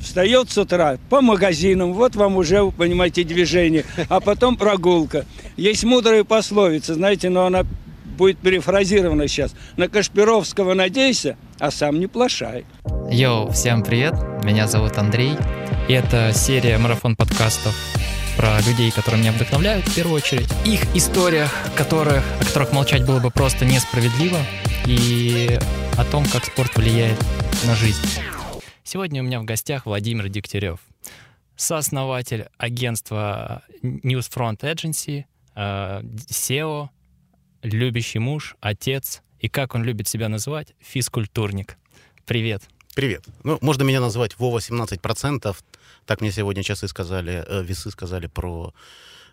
встает с утра по магазинам, вот вам уже, понимаете, движение, а потом прогулка. Есть мудрая пословица, знаете, но она будет перефразирована сейчас. На Кашпировского надейся, а сам не плашай. Йоу, всем привет, меня зовут Андрей, и это серия марафон подкастов про людей, которые меня вдохновляют в первую очередь, их историях, которых, о которых молчать было бы просто несправедливо, и о том, как спорт влияет на жизнь. Сегодня у меня в гостях Владимир Дегтярев, сооснователь агентства Newsfront Agency, э, SEO, любящий муж, отец и, как он любит себя называть, физкультурник. Привет. Привет. Ну, можно меня назвать Вова 17%. Так мне сегодня часы сказали, э, весы сказали про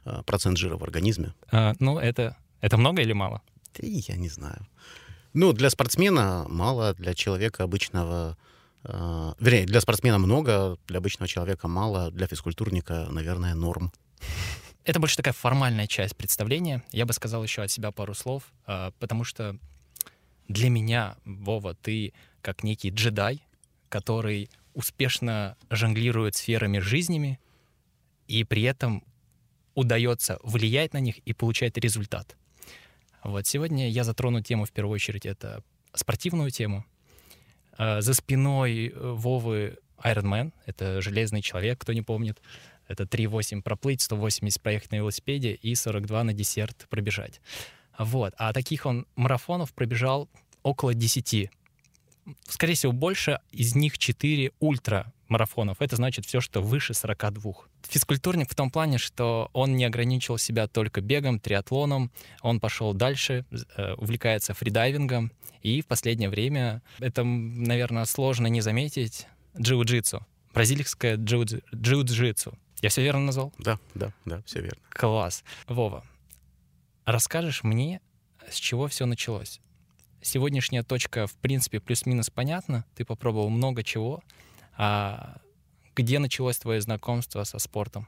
э, процент жира в организме. А, ну, это, это много или мало? Я не знаю. Ну, для спортсмена мало, для человека обычного Э, вернее, для спортсмена много, для обычного человека мало, для физкультурника, наверное, норм. Это больше такая формальная часть представления. Я бы сказал еще от себя пару слов, э, потому что для меня, Вова, ты как некий джедай, который успешно жонглирует сферами жизнями, и при этом удается влиять на них и получать результат. Вот сегодня я затрону тему в первую очередь, это спортивную тему — за спиной э, Вовы Iron Man, это железный человек, кто не помнит. Это 3,8 проплыть, 180 проехать на велосипеде и 42 на десерт пробежать. Вот. А таких он марафонов пробежал около 10. Скорее всего, больше из них 4 ультра марафонов. Это значит все, что выше 42. Физкультурник в том плане, что он не ограничил себя только бегом, триатлоном. Он пошел дальше, э, увлекается фридайвингом, и в последнее время, это, наверное, сложно не заметить, джиу-джитсу. Бразильское джиу-джитсу. Я все верно назвал? Да, да, да, все верно. Класс. Вова, расскажешь мне, с чего все началось? Сегодняшняя точка, в принципе, плюс-минус понятна. Ты попробовал много чего. А где началось твое знакомство со спортом?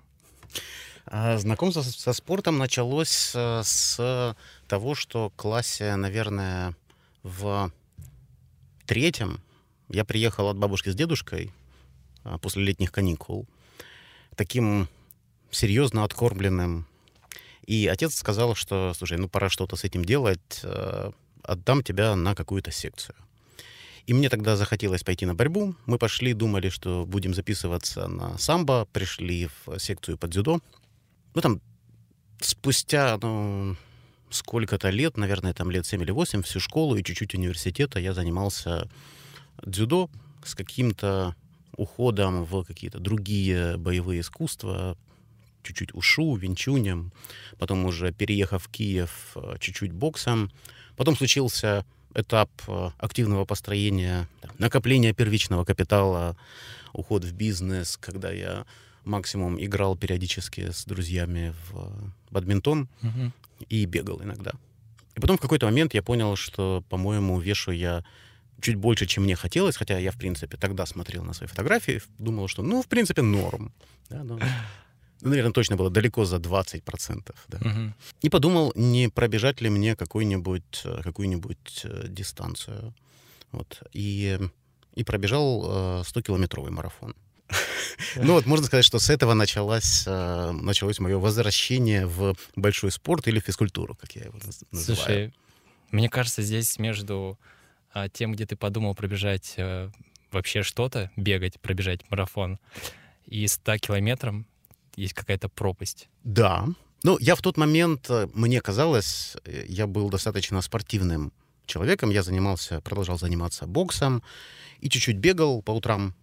А, знакомство со спортом началось э, с того, что в классе, наверное, в третьем я приехал от бабушки с дедушкой а, после летних каникул, таким серьезно откормленным. И отец сказал, что, слушай, ну пора что-то с этим делать, э, отдам тебя на какую-то секцию. И мне тогда захотелось пойти на борьбу. Мы пошли, думали, что будем записываться на самбо, пришли в секцию под дзюдо. Ну, там спустя, ну, сколько-то лет, наверное, там лет 7 или 8, всю школу и чуть-чуть университета я занимался дзюдо с каким-то уходом в какие-то другие боевые искусства, чуть-чуть ушу, винчунем, потом уже переехав в Киев, чуть-чуть боксом. Потом случился этап активного построения, накопления первичного капитала, уход в бизнес, когда я максимум играл периодически с друзьями в бадминтон. Uh-huh и бегал иногда. И потом в какой-то момент я понял, что, по-моему, вешу я чуть больше, чем мне хотелось, хотя я, в принципе, тогда смотрел на свои фотографии, думал, что, ну, в принципе, норм. Да, ну, ну, наверное, точно было далеко за 20%. Да. Угу. И подумал, не пробежать ли мне какую-нибудь э, какую-нибудь э, дистанцию. Вот. И, и пробежал 100-километровый э, марафон. Ну вот можно сказать, что с этого началось, началось мое возвращение в большой спорт или физкультуру, как я его называю. Слушай, мне кажется, здесь между а, тем, где ты подумал пробежать вообще что-то, бегать, пробежать марафон, и 100 километром есть какая-то пропасть. Да. Ну, я в тот момент, э, мне казалось, я был достаточно спортивным человеком. Я занимался, продолжал заниматься боксом и чуть-чуть бегал по утрам,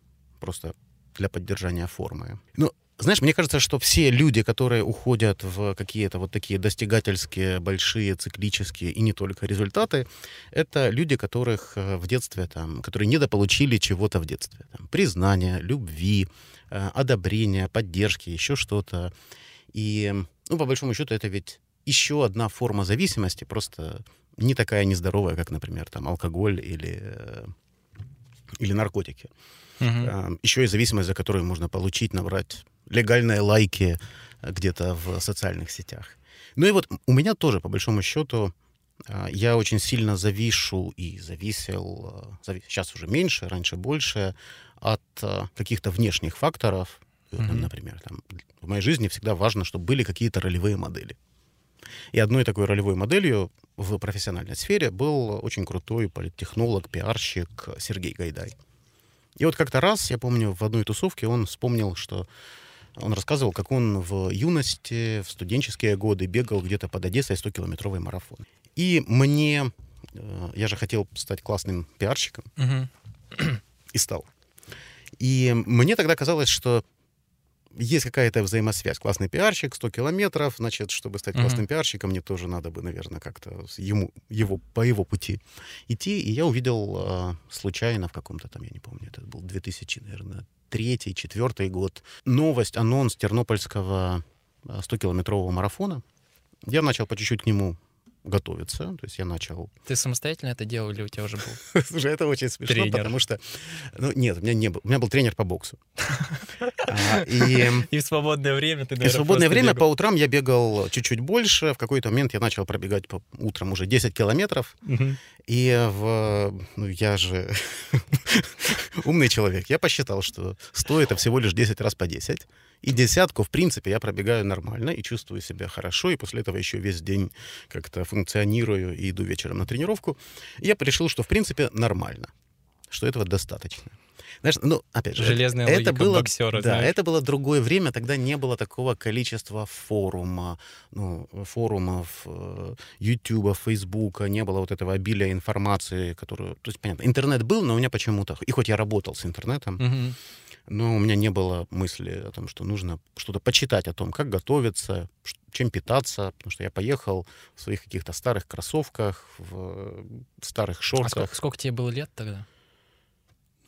просто для поддержания формы. Ну, знаешь, мне кажется, что все люди, которые уходят в какие-то вот такие достигательские, большие, циклические и не только результаты, это люди, которых э, в детстве, там, которые недополучили чего-то в детстве. Там, признания, любви, э, одобрения, поддержки, еще что-то. И, ну, по большому счету, это ведь еще одна форма зависимости, просто не такая нездоровая, как, например, там, алкоголь или, э, или наркотики. Угу. Еще и зависимость, за которую можно получить, набрать легальные лайки э, где-то в социальных сетях. Ну и вот у меня тоже, по большому счету, я очень сильно завишу и зависел, сейчас уже меньше, раньше больше, от э, каких-то внешних факторов. Мгм. Например, там, в моей жизни всегда важно, чтобы были какие-то ролевые модели. И одной такой ролевой моделью в профессиональной сфере был очень крутой политтехнолог, пиарщик Сергей Гайдай. И вот как-то раз, я помню, в одной тусовке он вспомнил, что он рассказывал, как он в юности, в студенческие годы бегал где-то под Одессой 100-километровый марафон. И мне, э, я же хотел стать классным пиарщиком, Мгм. и стал. И мне тогда казалось, что есть какая-то взаимосвязь. Классный пиарщик, 100 километров, значит, чтобы стать Мгм. классным пиарщиком, мне тоже надо бы, наверное, как-то ему, его, по его пути идти. И я увидел э, случайно в каком-то там, я не помню, это был 2000, наверное, третий, четвертый год, новость, анонс Тернопольского э, 100-километрового марафона. Я начал по чуть-чуть к нему готовиться, то есть я начал Ты самостоятельно это делал или у тебя уже был? Слушай, это очень смешно, Тренер. потому что... Ну, нет, у меня не был. У меня был тренер по боксу. А, И И в свободное время ты, и в свободное время по утрам я бегал чуть-чуть больше. В какой-то момент я начал пробегать по утром уже 10 километров. И в... Ну, я же умный человек. Я посчитал, что 100 — это всего лишь 10 раз по 10. И десятку, в принципе, я пробегаю нормально и чувствую себя хорошо. И после этого еще весь день как-то функционирую и иду вечером на тренировку. И я решил, что, в принципе, нормально. Что этого достаточно. Знаешь, ну, опять же, это- Железная это логика было, боксера, да, знаешь. это было другое время, тогда не было такого количества форума, ну, форумов, э, Ютуба, Фейсбука, не было вот этого обилия информации, которую... То есть, понятно, интернет был, но у меня почему-то... И хоть я работал с интернетом, Мгм. Но у меня не было мысли о том, что нужно что-то почитать о том, как готовиться, чем питаться, потому что я поехал в своих каких-то старых кроссовках, в старых А шортах. сколько, сколько тебе было лет тогда?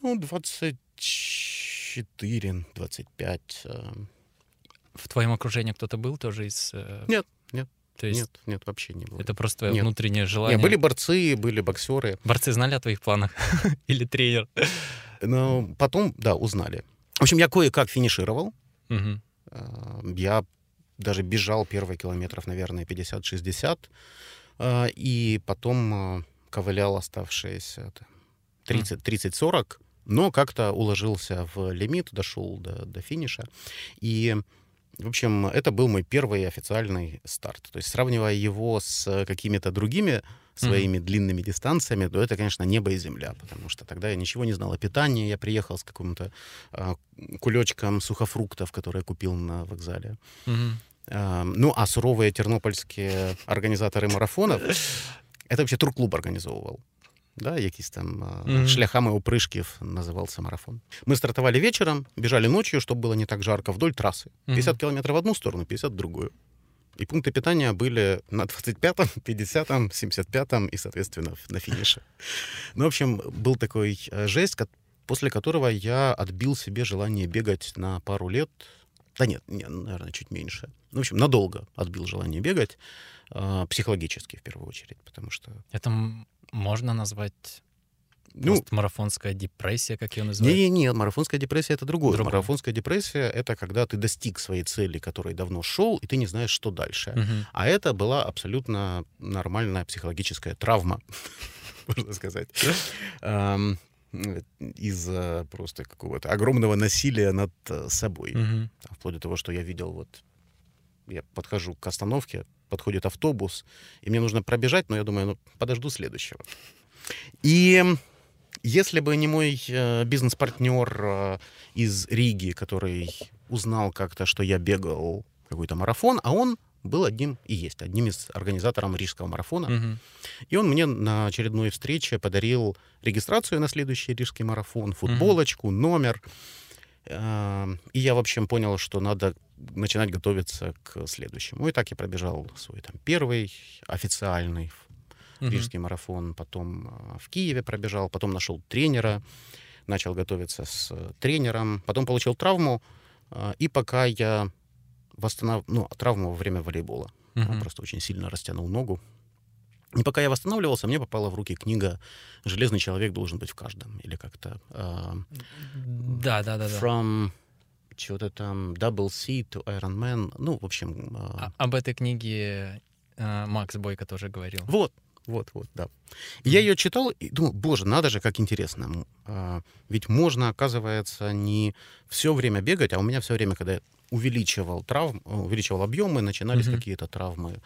Ну, 24, 25. э, В твоем окружении кто-то был тоже из... э, нет, То есть Нет, нет, вообще не было. это просто твое Нет. внутреннее Не, желание? были борцы, были боксеры. Борцы знали о твоих планах? Или тренер? Но потом, да, узнали. В общем, я кое-как финишировал. Э, Я даже бежал первые километров, наверное, 50-60. э, И потом э, ковылял оставшиеся это, 30 30-40. Но как-то уложился в лимит, дошел до, до финиша. И, в общем, это был мой первый официальный старт. То есть, сравнивая его с какими-то другими своими длинными дистанциями, то это, конечно, небо и земля, потому что тогда я ничего не знал о питании. Я приехал с каким-то а, кулечком сухофруктов, которые я купил на вокзале. Мгм. А, ну, а суровые тернопольские организаторы марафонов, это вообще турклуб организовывал. Да, якісь там а, Мгм. шляхами упрыжків назывался марафон. Мы стартовали вечером, бежали ночью, чтобы было не так жарко, вдоль трассы. 50 Мгм. километров в одну сторону, 50 в другую. И пункты питания были на 25-м, 50-м, 75-м и, соответственно, на финише. Ну, в общем, был такой жесть, после которого я отбил себе желание бегать на пару лет. Да нет, не, наверное, чуть меньше. Ну, в общем, надолго отбил желание бегать, э, психологически в первую очередь, потому что... Это можно назвать Ну, постмарафонская депрессия, как ее называют? Не-не-не, марафонская депрессия это другое. Другое. Марафонская депрессия это когда ты достиг своей цели, которой давно шел, и ты не знаешь, что дальше. Мгм. А это была абсолютно нормальная психологическая травма, можно сказать, из-за просто какого-то огромного насилия над э, собой. Там, Вплоть до того, что я видел, вот я подхожу к остановке, подходит автобус, и мне нужно пробежать, но я думаю, ну, подожду следующего. И если бы не мой э, бизнес-партнер э, из Риги, который узнал как-то, что я бегал какой-то марафон, а он был одним и есть одним из организаторов рижского марафона. Мгм. И он мне на очередной встрече подарил регистрацию на следующий рижский марафон, футболочку, номер. И я, в общем, понял, что надо начинать готовиться к следующему. И так я пробежал свой там первый официальный Мгм. рижский марафон, потом э, в Киеве пробежал, потом нашел тренера, начал готовиться с э, тренером, потом получил травму, э, и пока я восстанов... ну, травму во время волейбола. Я Мгм. просто очень сильно растянул ногу. И пока я восстанавливался, мне попала в руки книга «Железный человек должен быть в каждом». Или как-то э, Да, да, да, да. «From что-то там Double C to Iron Man». Ну, в общем... э, А- Об этой книге э, Макс Бойко тоже говорил. Вот, Вот, вот, да. И я ее читал и думал, боже, надо же, как интересно. А, ведь можно, оказывается, не все время бегать, а у меня все время, когда я увеличивал травм, увеличивал объемы, начинались mm-hmm. какие-то травмы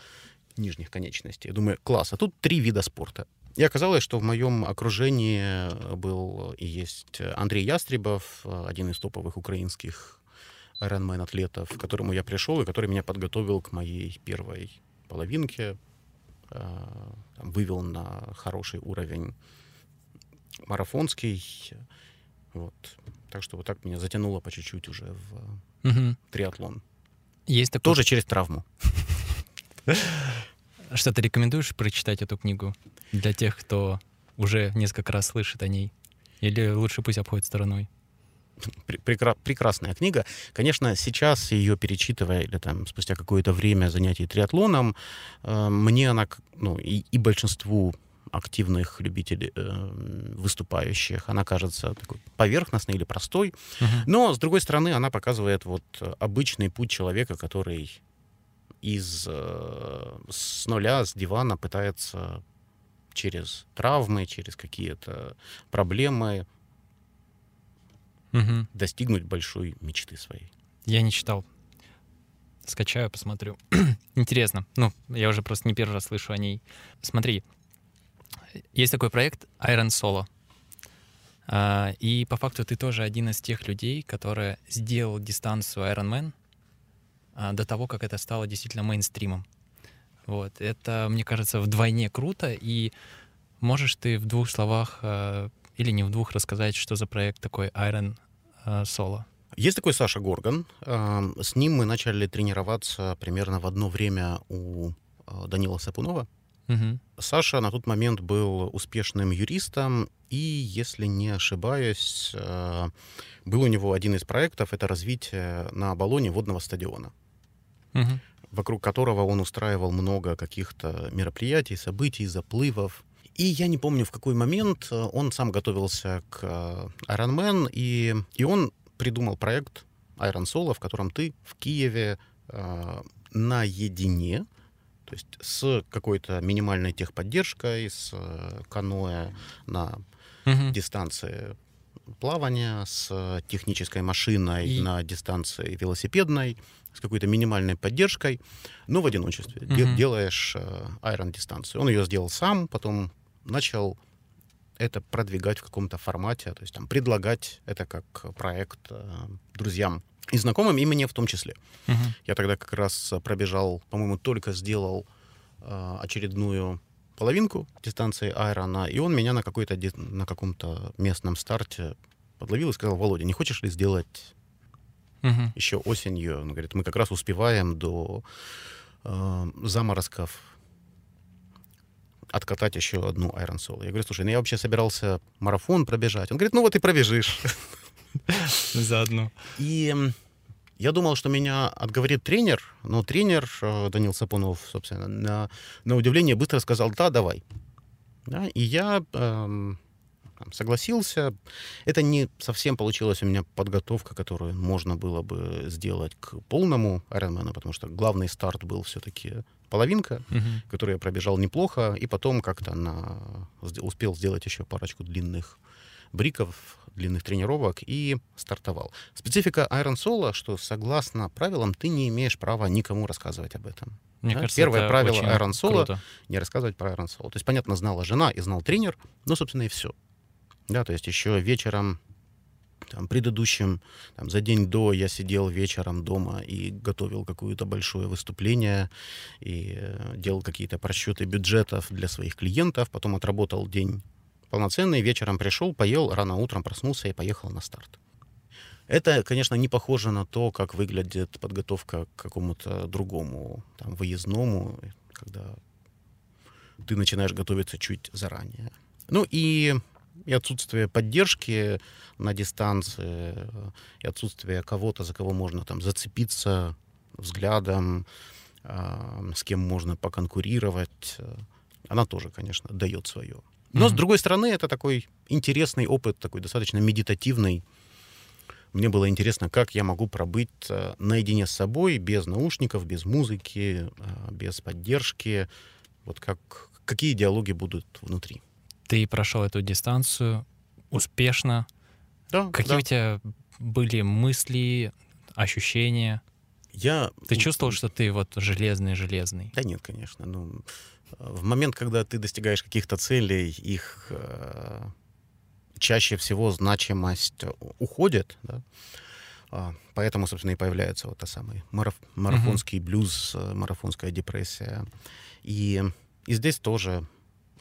нижних конечностей. Я думаю, класс, а тут три вида спорта. И оказалось, что в моем окружении был и есть Андрей Ястребов, один из топовых украинских Ironman-атлетов, к которому я пришел и который меня подготовил к моей первой половинке, э, вывел на хороший уровень марафонский. Вот. Так что вот так меня затянуло по чуть-чуть уже в угу. триатлон. Есть такой... Тоже через травму. Что ты рекомендуешь прочитать эту книгу для тех, кто уже несколько раз слышит о ней? Или лучше пусть обходит стороной? Прекра- прекрасная книга. Конечно, сейчас ее перечитывая или там спустя какое-то время занятий триатлоном, э, мне она, ну и, и большинству активных любителей э, выступающих, она кажется такой поверхностной или простой, uh-huh. но с другой стороны она показывает вот обычный путь человека, который из э, с нуля, с дивана пытается через травмы, через какие-то проблемы угу. достигнуть большой мечты своей. Я не читал. Скачаю, посмотрю. Интересно. Ну, я уже просто не первый раз слышу о ней. Смотри, есть такой проект Iron Solo. А, и по факту ты тоже один из тех людей, который сделал дистанцию Ironman а, до того, как это стало действительно мейнстримом. Вот. Это, мне кажется, вдвойне круто. И можешь ты в двух словах а, или не в двух рассказать, что за проект такой Iron э, Solo? Есть такой Саша Горган. Эм, с ним мы начали тренироваться примерно в одно время у э, Данила Сапунова. Угу. Саша на тот момент был успешным юристом, и, если не ошибаюсь, э, был у него один из проектов — это развитие на баллоне водного стадиона, угу. вокруг которого он устраивал много каких-то мероприятий, событий, заплывов. И я не помню, в какой момент э, он сам готовился к э, Iron Man, и, и он придумал проект Iron Solo, в котором ты в Киеве э, наедине, то есть с какой-то минимальной техподдержкой, с э, каноэ на угу. дистанции плавания, с технической машиной и... на дистанции велосипедной, с какой-то минимальной поддержкой, но в одиночестве. Угу. делаешь э, Iron дистанцию. Он ее сделал сам, потом начал это продвигать в каком-то формате, то есть там предлагать это как проект э, друзьям и знакомым, и мне в том числе. Uh-huh. Я тогда как раз пробежал, по-моему, только сделал э, очередную половинку дистанции Айрона, и он меня на, какой-то, на каком-то местном старте подловил и сказал, Володя, не хочешь ли сделать uh-huh. еще осенью? Он говорит, мы как раз успеваем до э, заморозков откатать еще одну Iron Solo. Я говорю, слушай, ну я вообще собирался марафон пробежать. Он говорит, ну вот и пробежишь. Заодно. И я думал, что меня отговорит тренер, но тренер э, Данил Сапунов, собственно, на, на удивление быстро сказал, да, давай. Да, и я эм, согласился. Это не совсем получилась у меня подготовка, которую можно было бы сделать к полному Ironman, потому что главный старт был все-таки половинка, угу. которую я пробежал неплохо, и потом как-то на... успел сделать еще парочку длинных бриков, длинных тренировок и стартовал. Специфика Iron Solo, что согласно правилам ты не имеешь права никому рассказывать об этом. Мне да? кажется, Первое правило Iron Solo не рассказывать про Iron Solo. То есть, понятно, знала жена и знал тренер, но, собственно, и все. Да, то есть еще вечером там, предыдущим, там, за день до я сидел вечером дома и готовил какое-то большое выступление и э, делал какие-то просчеты бюджетов для своих клиентов, потом отработал день полноценный, вечером пришел, поел, рано утром проснулся и поехал на старт. Это, конечно, не похоже на то, как выглядит подготовка к какому-то другому там, выездному, когда ты начинаешь готовиться чуть заранее. Ну и и отсутствие поддержки на дистанции, и отсутствие кого-то, за кого можно там зацепиться взглядом, э, с кем можно поконкурировать, она тоже, конечно, дает свое. Но, mm-hmm. с другой стороны, это такой интересный опыт, такой достаточно медитативный. Мне было интересно, как я могу пробыть э, наедине с собой, без наушников, без музыки, э, без поддержки. Вот как, какие диалоги будут внутри. Ты прошел эту дистанцию успешно. Да, Какие да. у тебя были мысли, ощущения? Я... Ты чувствовал, что ты вот железный-железный? Да нет, конечно. Ну, в момент, когда ты достигаешь каких-то целей, их э, чаще всего значимость уходит, да? А, поэтому, собственно, и появляется вот та самый мараф, марафонский mm-hmm. блюз, э, марафонская депрессия. И, и здесь тоже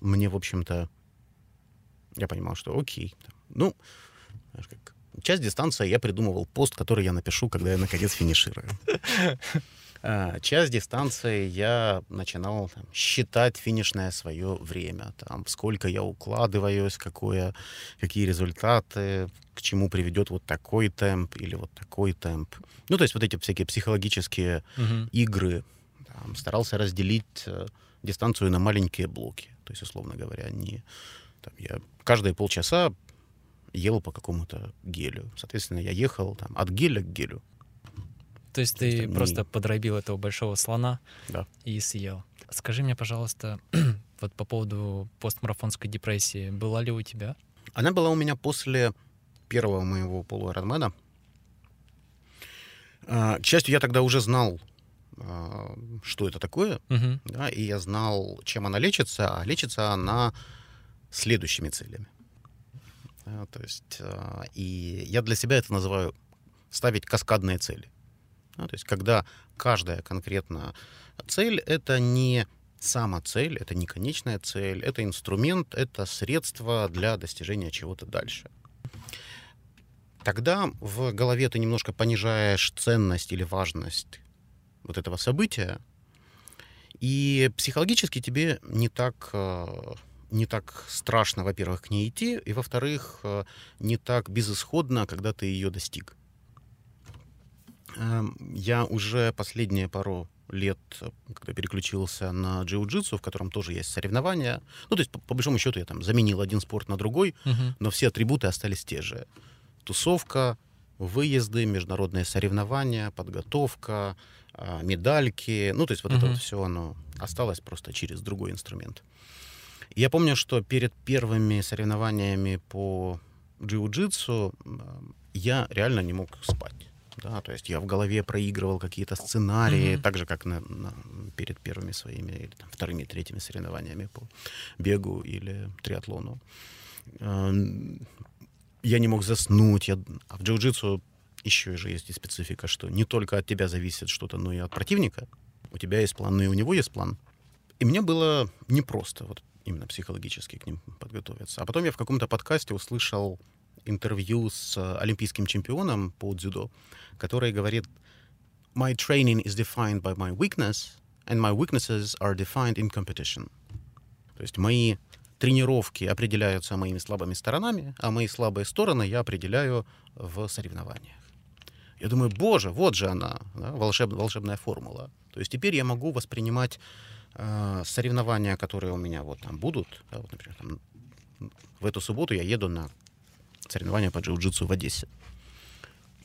мне, в общем-то, я понимал, что окей, ну, знаешь, как часть дистанции я придумывал пост, который я напишу, когда я наконец финиширую. А, часть дистанции я начинал там, считать финишное свое время, там, сколько я укладываюсь, какое, какие результаты, к чему приведет вот такой темп или вот такой темп. Ну, то есть вот эти всякие психологические uh-huh. игры. Там, старался разделить э, дистанцию на маленькие блоки. То есть, условно говоря, не... Там, я каждые полчаса ел по какому-то гелю. Соответственно, я ехал там, от геля к гелю. То есть ты есть, просто не... подробил этого большого слона да. и съел. Скажи мне, пожалуйста, вот по поводу постмарафонской депрессии, была ли у тебя? Она была у меня после первого моего полуайронмена. А, к счастью, я тогда уже знал, а, что это такое, угу. да, и я знал, чем она лечится, а лечится она следующими целями. А, то есть, и я для себя это называю ставить каскадные цели. Ну, то есть когда каждая конкретно цель — это не сама цель, это не конечная цель, это инструмент, это средство для достижения чего-то дальше. Тогда в голове ты немножко понижаешь ценность или важность вот этого события, и психологически тебе не так, э, не так страшно, во-первых, к ней идти, и, во-вторых, э, не так безысходно, когда ты ее достиг. Эм, я уже последние пару лет, когда переключился на джиу-джитсу, в котором тоже есть соревнования. Ну, то есть, по, по большому счету, я там заменил один спорт на другой, uh-huh. но все атрибуты остались те же. Тусовка, выезды, международные соревнования, подготовка, а, медальки. Ну, то есть вот uh-huh. это вот все, оно осталось просто через другой инструмент. И я помню, что перед первыми соревнованиями по джиу-джитсу я реально не мог спать. Да, то есть я в голове проигрывал какие-то сценарии, mm-hmm. так же, как на, на, перед первыми своими, или там, вторыми, третьими соревнованиями по бегу или триатлону. Я не мог заснуть. Я... А в джиу-джитсу еще же есть и специфика, что не только от тебя зависит что-то, но и от противника. У тебя есть план, но и у него есть план. И мне было непросто вот именно психологически к ним подготовиться. А потом я в каком-то подкасте услышал интервью с э, олимпийским чемпионом по дзюдо, который говорит, my training is defined by my weakness, and my weaknesses are defined in competition. То есть мои тренировки определяются моими слабыми сторонами, а мои слабые стороны я определяю в соревнованиях. Я думаю, боже, вот же она, да, волшеб, волшебная формула. То есть теперь я могу воспринимать э, соревнования, которые у меня вот там будут. Да, вот, например, там, в эту субботу я еду на соревнования по джиу-джитсу в Одессе.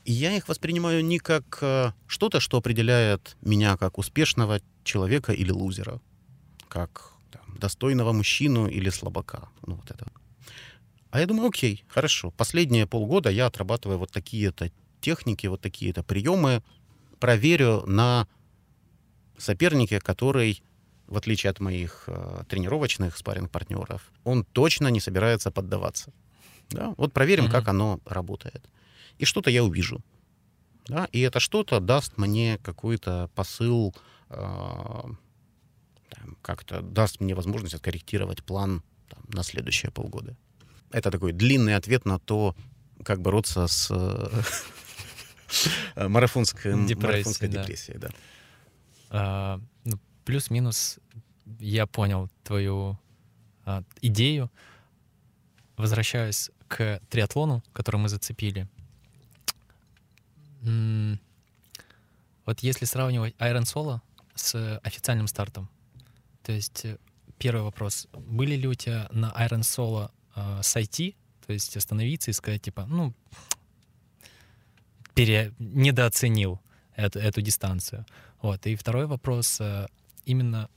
И я их воспринимаю не как э, что-то, что определяет меня как успешного человека или лузера, как там, достойного мужчину или слабака. Ну, вот это. А я думаю, окей, хорошо. Последние полгода я отрабатываю вот такие-то техники, вот такие-то приемы, проверю на сопернике, который, в отличие от моих э, тренировочных спарринг-партнеров, он точно не собирается поддаваться. Да? Вот проверим, mm-hmm. как оно работает. И что-то я увижу. Да? И это что-то даст мне какой-то посыл, э, как-то даст мне возможность откорректировать план там, на следующие полгода. Это такой длинный ответ на то, как бороться с марафонской депрессией. Да. А, ну, плюс-минус я понял твою а, идею. Возвращаюсь к триатлону, который мы зацепили. Вот если сравнивать Iron Solo с официальным стартом, то есть э, первый вопрос, были ли у тебя на Iron Solo э, сойти, то есть остановиться и сказать типа, ну, пере... недооценил эту, эту дистанцию. Вот. И второй вопрос, э, именно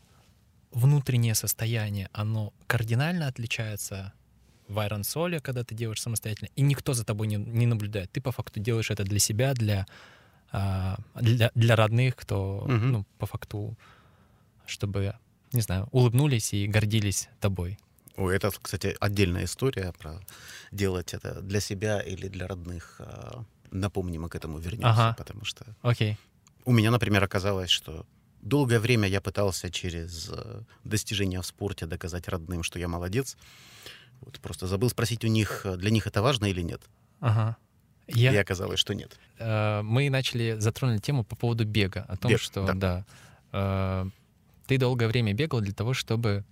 внутреннее состояние, оно кардинально отличается в Iron Soul, когда ты делаешь самостоятельно, и никто за тобой не, не наблюдает. Ты по факту делаешь это для себя, для, а, для, для родных, кто, Мгм. ну, по факту, чтобы, не знаю, улыбнулись и гордились тобой. Ой, это, кстати, отдельная история про делать это для себя или для родных. А, Напомним, мы к этому вернемся, Ага. потому что Окей. у меня, например, оказалось, что долгое время я пытался через э, достижения в спорте доказать родным, что я молодец. Вот просто забыл спросить у них, э, для них это важно или нет. Ага. И Я, оказалось, что нет. э, мы начали затронули тему по поводу бега, о том, Бег, что, да. да, ты долгое время бегал для того, чтобы...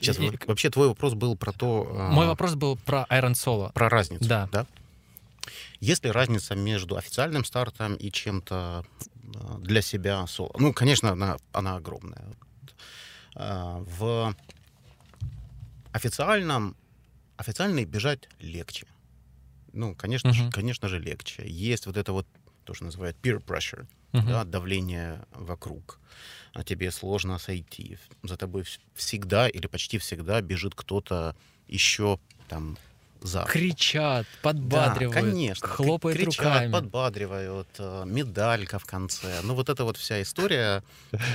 Сейчас, И- вообще твой вопрос был про то... а, Мой вопрос был про Iron Solo. Про разницу. Да. да? Есть ли разница между официальным стартом и чем-то э, для себя? Ну, конечно, она, она огромная. А, В официальном официальный бежать легче. Ну, конечно, же, Мгм. конечно же, легче. Есть вот это вот то, что называют peer pressure, Мгм. да, давление вокруг. А тебе сложно сойти. За тобой вс- всегда или почти всегда бежит кто-то еще там за. Кричат, подбадривают, Да, конечно. хлопают кричат, руками. подбадривают, э, медалька в конце. Ну, вот эта вот вся история,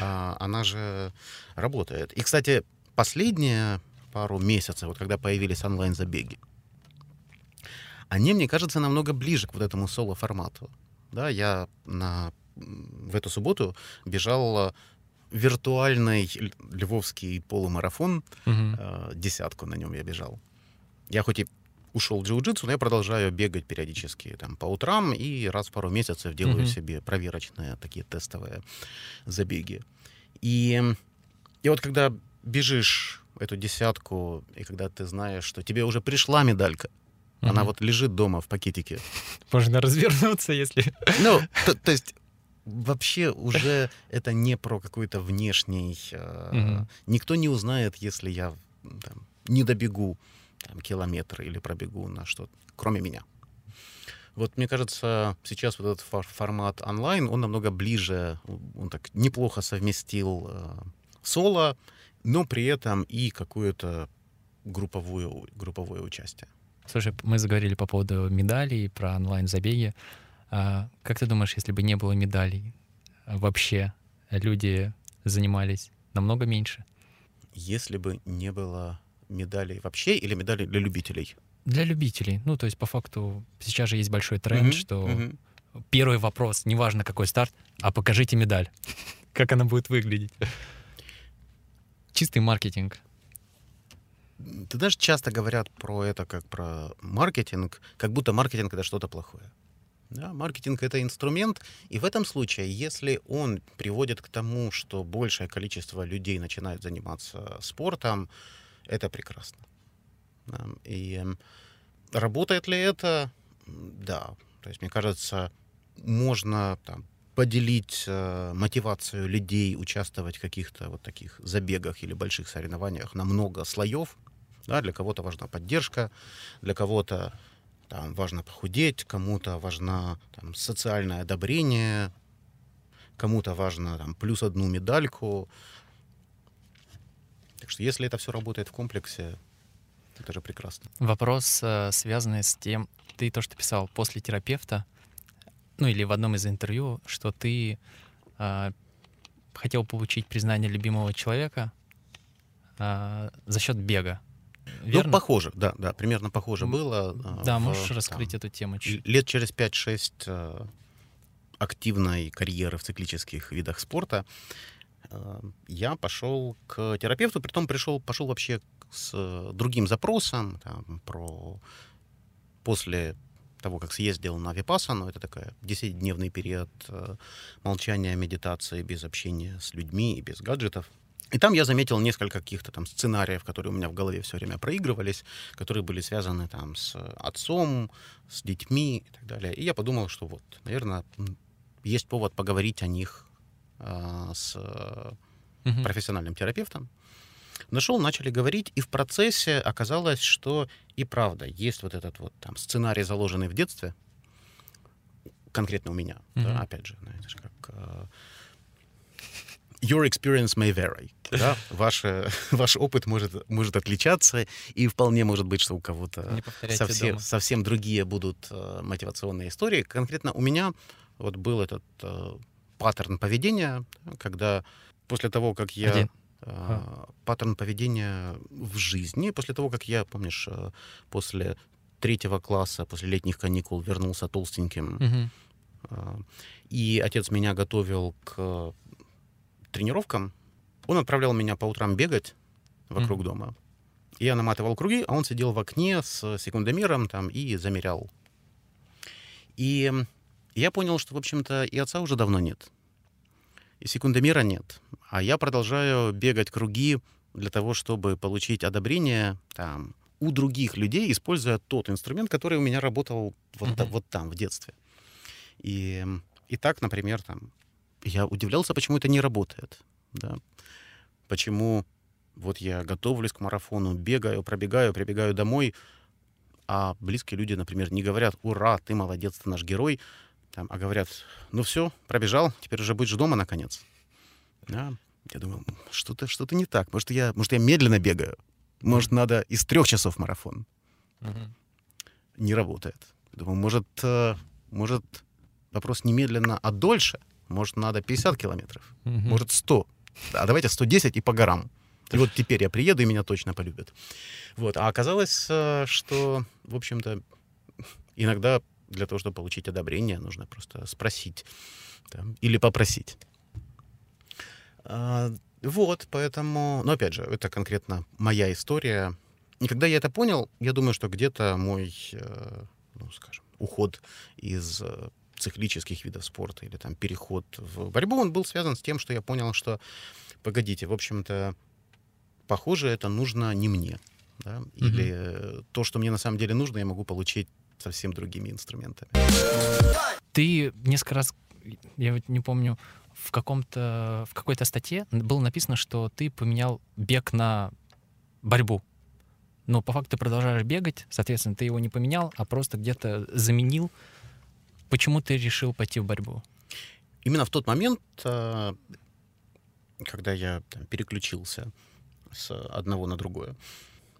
а, она же работает. И, кстати, последние пару месяцев, вот когда появились онлайн-забеги, они, мне кажется, намного ближе к вот этому соло-формату. Да, я на, в эту субботу бежал э, виртуальный львовский полумарафон, э, десятку на нем я бежал. Я хоть и ушел в джиу-джитсу, но я продолжаю бегать периодически там, по утрам и раз в пару месяцев делаю Мгм. себе проверочные такие тестовые забеги. И, и вот когда бежишь эту десятку, и когда ты знаешь, что тебе уже пришла медалька, она Мгм. вот лежит дома в пакетике. Можно развернуться, если... Ну, то, то есть вообще уже это не про какой-то внешний... э, Мгм. Никто не узнает, если я там, не добегу там, километр или пробегу на что-то, кроме меня. Вот мне кажется, сейчас вот этот фор- формат онлайн, он намного ближе, он так неплохо совместил э, соло, но при этом и какое-то групповое, групповое участие. Слушай, мы заговорили по поводу медалей, про онлайн-забеги. А как ты думаешь, если бы не было медалей, вообще люди занимались намного меньше? Если бы не было медалей вообще или медалей для любителей? Для любителей. Ну, то есть, по факту, сейчас же есть большой тренд, Мгм, что мгм. первый вопрос, неважно какой старт, а покажите медаль. Как она будет выглядеть? Чистый маркетинг. Ты знаешь, часто говорят про это как про маркетинг, как будто маркетинг это что-то плохое. Да, маркетинг это инструмент, и в этом случае, если он приводит к тому, что большее количество людей начинает заниматься спортом, это прекрасно. И эм, работает ли это? Да. То есть, мне кажется, можно там, поделить э, мотивацию людей участвовать в каких-то вот таких забегах или больших соревнованиях на много слоев. Да, для кого-то важна поддержка, для кого-то там, важно похудеть, кому-то важно там, социальное одобрение, кому-то важно там, плюс одну медальку. Так что если это все работает в комплексе, это же прекрасно. Вопрос, э, связанный с тем, ты то, что писал после терапевта, ну или в одном из интервью, что ты а, хотел получить признание любимого человека а, за счет бега. Верно? Ну, похоже, да, да, примерно похоже было. а, да, в, можешь там, раскрыть эту тему чуть? Лет через 5-6 э, активной карьеры в циклических видах спорта э, я пошел к терапевту, притом пришел, пошел вообще с э, другим запросом там, про после того, как съездил на Випассану, это такая 10-дневный период э, молчания, медитации, без общения с людьми и без гаджетов. И там я заметил несколько каких-то там сценариев, которые у меня в голове все время проигрывались, которые были связаны там с отцом, с детьми и так далее. И я подумал, что вот, наверное, есть повод поговорить о них с э, Мгм. профессиональным терапевтом. Нашел, начали говорить, и в процессе оказалось, что и правда есть вот этот вот там сценарий, заложенный в детстве, конкретно у меня, да, Мгм. опять же, знаешь, как э, your experience may vary. Да? Ваш, ваш опыт может, может отличаться, и вполне может быть, что у кого-то совсем, совсем другие будут э, мотивационные истории. Конкретно у меня вот был этот э, паттерн поведения, когда после того, как я... Один. Э, паттерн поведения в жизни, после того, как я, помнишь, э, после третьего класса, после летних каникул вернулся толстеньким, угу. и отец меня готовил к тренировкам, он отправлял меня по утрам бегать вокруг mm. дома. Я наматывал круги, а он сидел в окне с секундомером там и замерял. И я понял, что, в общем-то, и отца уже давно нет. И секундомера нет. А я продолжаю бегать круги для того, чтобы получить одобрение там, у других людей, используя тот инструмент, который у меня работал вот, uh-huh. вот там, в детстве. И, и так, например, там, я удивлялся, почему это не работает. Да? Почему вот я готовлюсь к марафону, бегаю, пробегаю, прибегаю домой, а близкие люди, например, не говорят «Ура, ты молодец, ты наш герой», там, а говорят «Ну все, пробежал, теперь уже будешь дома, наконец». Да? Я думаю, что-то что не так. Может я, может, я медленно бегаю. Может, надо из трех часов марафон. Uh-huh. Не работает. Думаю, может, э, может, вопрос не медленно, а дольше — может, надо 50 километров, угу. может, 100. А давайте 110 и по горам. И вот теперь я приеду, и меня точно полюбят. Вот. А оказалось, э, что, в общем-то, иногда для того, чтобы получить одобрение, нужно просто спросить да, или попросить. А, вот, поэтому... Но, опять же, это конкретно моя история. И когда я это понял, я думаю, что где-то мой, э, ну, скажем, уход из э, циклических видов спорта или там переход в борьбу, он был связан с тем, что я понял, что, погодите, в общем-то, похоже, это нужно не мне. Да? Или mm-hmm. то, что мне на самом деле нужно, я могу получить совсем другими инструментами. Ты несколько раз, я вот не помню, в каком-то в какой-то статье было написано, что ты поменял бег на борьбу. Но по факту ты продолжаешь бегать, соответственно, ты его не поменял, а просто где-то заменил Почему ты решил пойти в борьбу? Именно в тот момент, э, когда я там, переключился с одного на другое,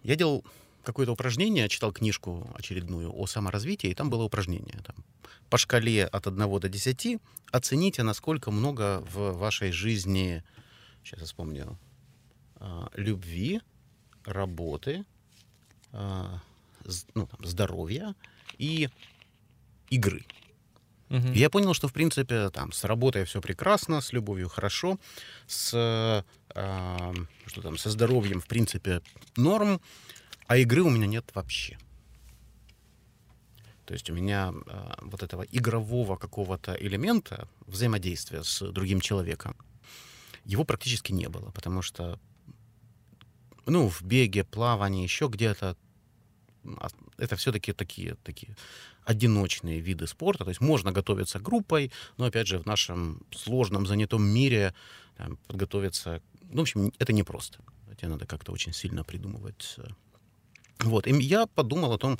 я делал какое-то упражнение, читал книжку очередную о саморазвитии, и там было упражнение. Там, по шкале от 1 до 10 оцените, насколько много в вашей жизни, сейчас я вспомню, э, любви, работы, э, ну, там, здоровья и игры. Угу. И я понял, что, в принципе, там, с работой все прекрасно, с любовью хорошо, с, э, что там, со здоровьем, в принципе, норм, а игры у меня нет вообще. То есть у меня э, вот этого игрового какого-то элемента взаимодействия с другим человеком, его практически не было, потому что, ну, в беге, плавании, еще где-то, а, это все-таки такие, такие одиночные виды спорта. То есть можно готовиться группой, но, опять же, в нашем сложном, занятом мире там, подготовиться... Ну, в общем, это непросто. Тебе надо как-то очень сильно придумывать. Вот. И я подумал о том,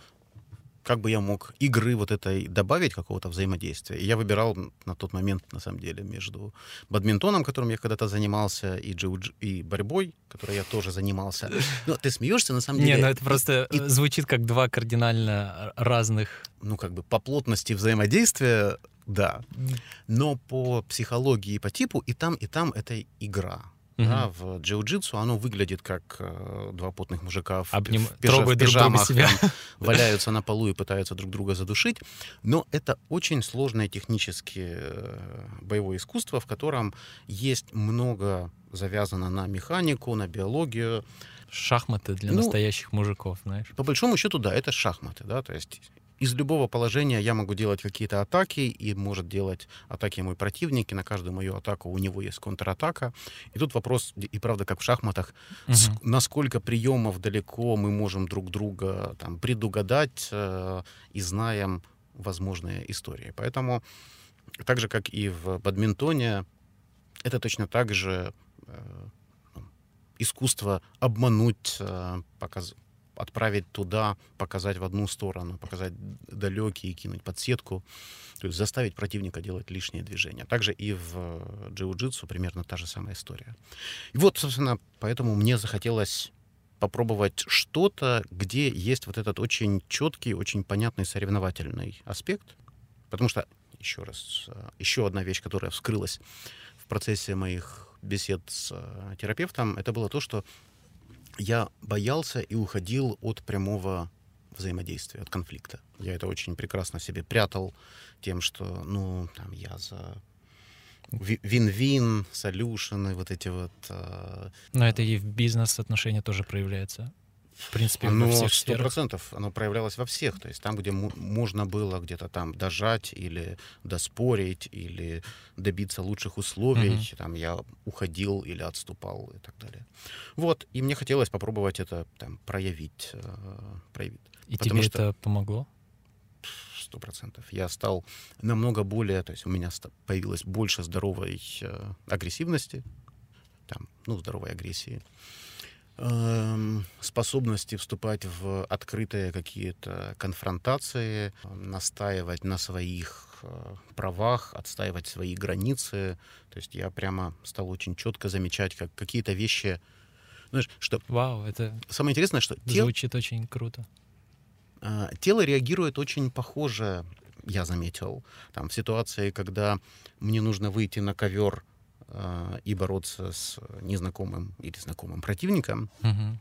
как бы я мог игры вот этой добавить какого-то взаимодействия. И я выбирал на тот момент, на самом деле, между бадминтоном, которым я когда-то занимался, и, джиу и борьбой, которой я тоже занимался. Но ты смеешься, на самом деле. Не, ну это просто и... звучит как два кардинально разных... Ну, как бы по плотности взаимодействия, да. Но по психологии и по типу и там, и там это игра. Угу. Да, в джиу-джитсу оно выглядит как э, два потных мужика в, Обним... в, пижа... в пижамах себя. Там, валяются на полу и пытаются друг друга задушить. Но это очень сложное технически э, боевое искусство, в котором есть много завязано на механику, на биологию. Шахматы для ну, настоящих мужиков, знаешь? По большому счету, да, это шахматы, да, то есть из любого положения я могу делать какие-то атаки, и может делать атаки мой противник, и на каждую мою атаку у него есть контратака. И тут вопрос, и правда, как в шахматах, угу. с, насколько приемов далеко мы можем друг друга там, предугадать э, и знаем возможные истории. Поэтому, так же, как и в бадминтоне, это точно так же э, искусство обмануть, э, показ, отправить туда, показать в одну сторону, показать далекие, кинуть под сетку, то есть заставить противника делать лишние движения. Также и в джиу-джитсу примерно та же самая история. И вот, собственно, поэтому мне захотелось попробовать что-то, где есть вот этот очень четкий, очень понятный соревновательный аспект. Потому что, еще раз, еще одна вещь, которая вскрылась в процессе моих бесед с э, терапевтом, это было то, что я боялся и уходил от прямого взаимодействия, от конфликта. Я это очень прекрасно себе прятал тем, что, ну, там, я за вин-вин, солюшены, вот эти вот... Э... Но это и в бизнес-отношениях тоже проявляется в принципе, оно во всех сто процентов, оно проявлялось во всех. То есть там, где можно было где-то там дожать или доспорить, или добиться лучших условий, mm-hmm. там я уходил или отступал и так далее. Вот, и мне хотелось попробовать это там проявить. Э, проявить. И Потому тебе что... это помогло? Сто процентов. Я стал намного более, то есть у меня появилось больше здоровой э, агрессивности, там, ну, здоровой агрессии. Способности вступать в открытые какие-то конфронтации, настаивать на своих э, правах, отстаивать свои границы. То есть я прямо стал очень четко замечать, как какие-то вещи... Знаешь, что... Вау, это... Самое интересное, что... Звучит тел... очень круто. Э, тело реагирует очень похоже, я заметил, там, в ситуации, когда мне нужно выйти на ковер э, и бороться с незнакомым или знакомым противником. Угу.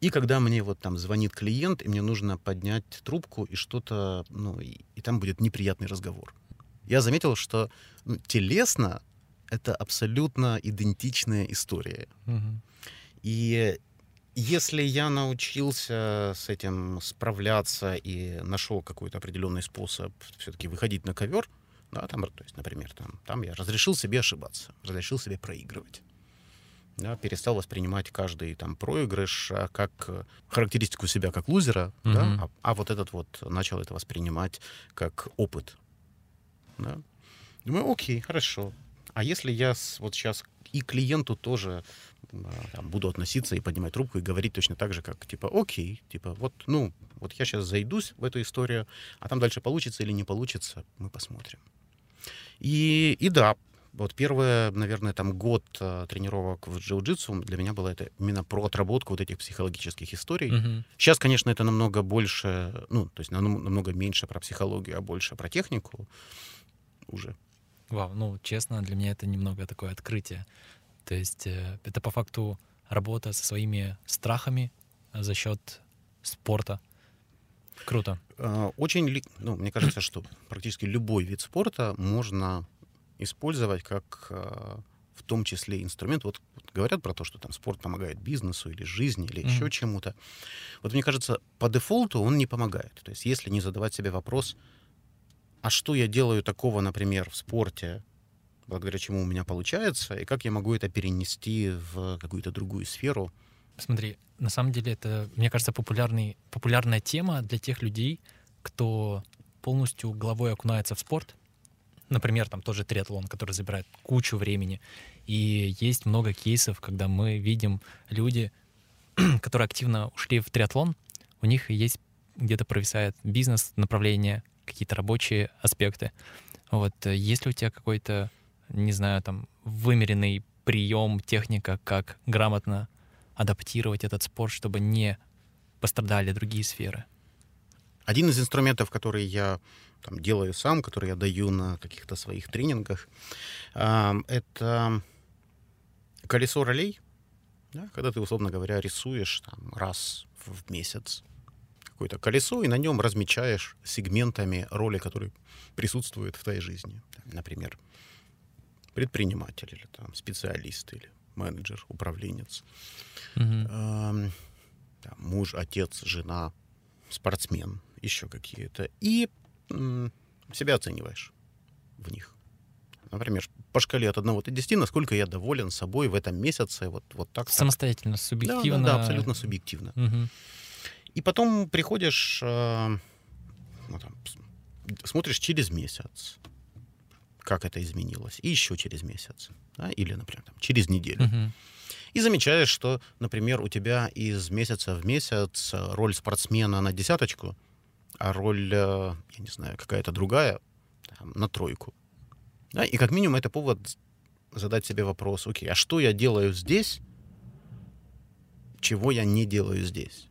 И когда мне вот там звонит клиент, и мне нужно поднять трубку и что-то, ну, и, и там будет неприятный разговор. Я заметил, что ну, телесно это абсолютно идентичная история. Угу. И если я научился с этим справляться и нашел какой-то определенный способ все-таки выходить на ковер, да, там, то есть, например, там, там я разрешил себе ошибаться, разрешил себе проигрывать. Да, перестал воспринимать каждый там проигрыш а, как э, характеристику себя как лузера, mm-hmm. да, а, а вот этот вот начал это воспринимать как опыт. Да. Думаю, окей, хорошо. А если я с, вот сейчас и клиенту тоже а, там, буду относиться и поднимать трубку и говорить точно так же, как типа, окей, типа, вот, ну, вот я сейчас зайдусь в эту историю, а там дальше получится или не получится, мы посмотрим. И, и да, вот первый, наверное, там год э, тренировок в джиу-джитсу для меня было это именно про отработку вот этих психологических историй. Uh-huh. Сейчас, конечно, это намного больше, ну, то есть намного меньше про психологию, а больше про технику уже. Вау, ну, честно, для меня это немного такое открытие. То есть э, это по факту работа со своими страхами за счет спорта. Круто. Э, очень, ну, мне кажется, что практически любой вид спорта можно использовать как э, в том числе инструмент. Вот говорят про то, что там спорт помогает бизнесу или жизни или mm-hmm. еще чему-то. Вот мне кажется, по дефолту он не помогает. То есть если не задавать себе вопрос, а что я делаю такого, например, в спорте, благодаря чему у меня получается, и как я могу это перенести в какую-то другую сферу, Смотри, на самом деле это, мне кажется, популярный, популярная тема для тех людей, кто полностью головой окунается в спорт. Например, там тоже триатлон, который забирает кучу времени. И есть много кейсов, когда мы видим люди, которые активно ушли в триатлон, у них есть где-то провисает бизнес, направление, какие-то рабочие аспекты. Вот, есть ли у тебя какой-то, не знаю, там, вымеренный прием, техника, как грамотно адаптировать этот спорт, чтобы не пострадали другие сферы? Один из инструментов, который я там, делаю сам, который я даю на каких-то своих тренингах, э, это колесо ролей, да, когда ты, условно говоря, рисуешь там, раз в месяц какое-то колесо и на нем размечаешь сегментами роли, которые присутствуют в твоей жизни. Например, предприниматель или там, специалист или менеджер, управленец, угу. э, там, муж, отец, жена, спортсмен, еще какие-то. И э, себя оцениваешь в них. Например, по шкале от 1 до 10, насколько я доволен собой в этом месяце, вот, вот так. Самостоятельно, субъективно. Да, да, да абсолютно субъективно. Угу. И потом приходишь, э, ну, там, смотришь через месяц, как это изменилось, и еще через месяц, да, или, например, там, через неделю. Мгм. И замечаешь, что, например, у тебя из месяца в месяц э, роль спортсмена на десяточку, а роль, э, я не знаю, какая-то другая там, на тройку. Да? И как минимум это повод задать себе вопрос, окей, а что я делаю здесь, чего я не делаю здесь?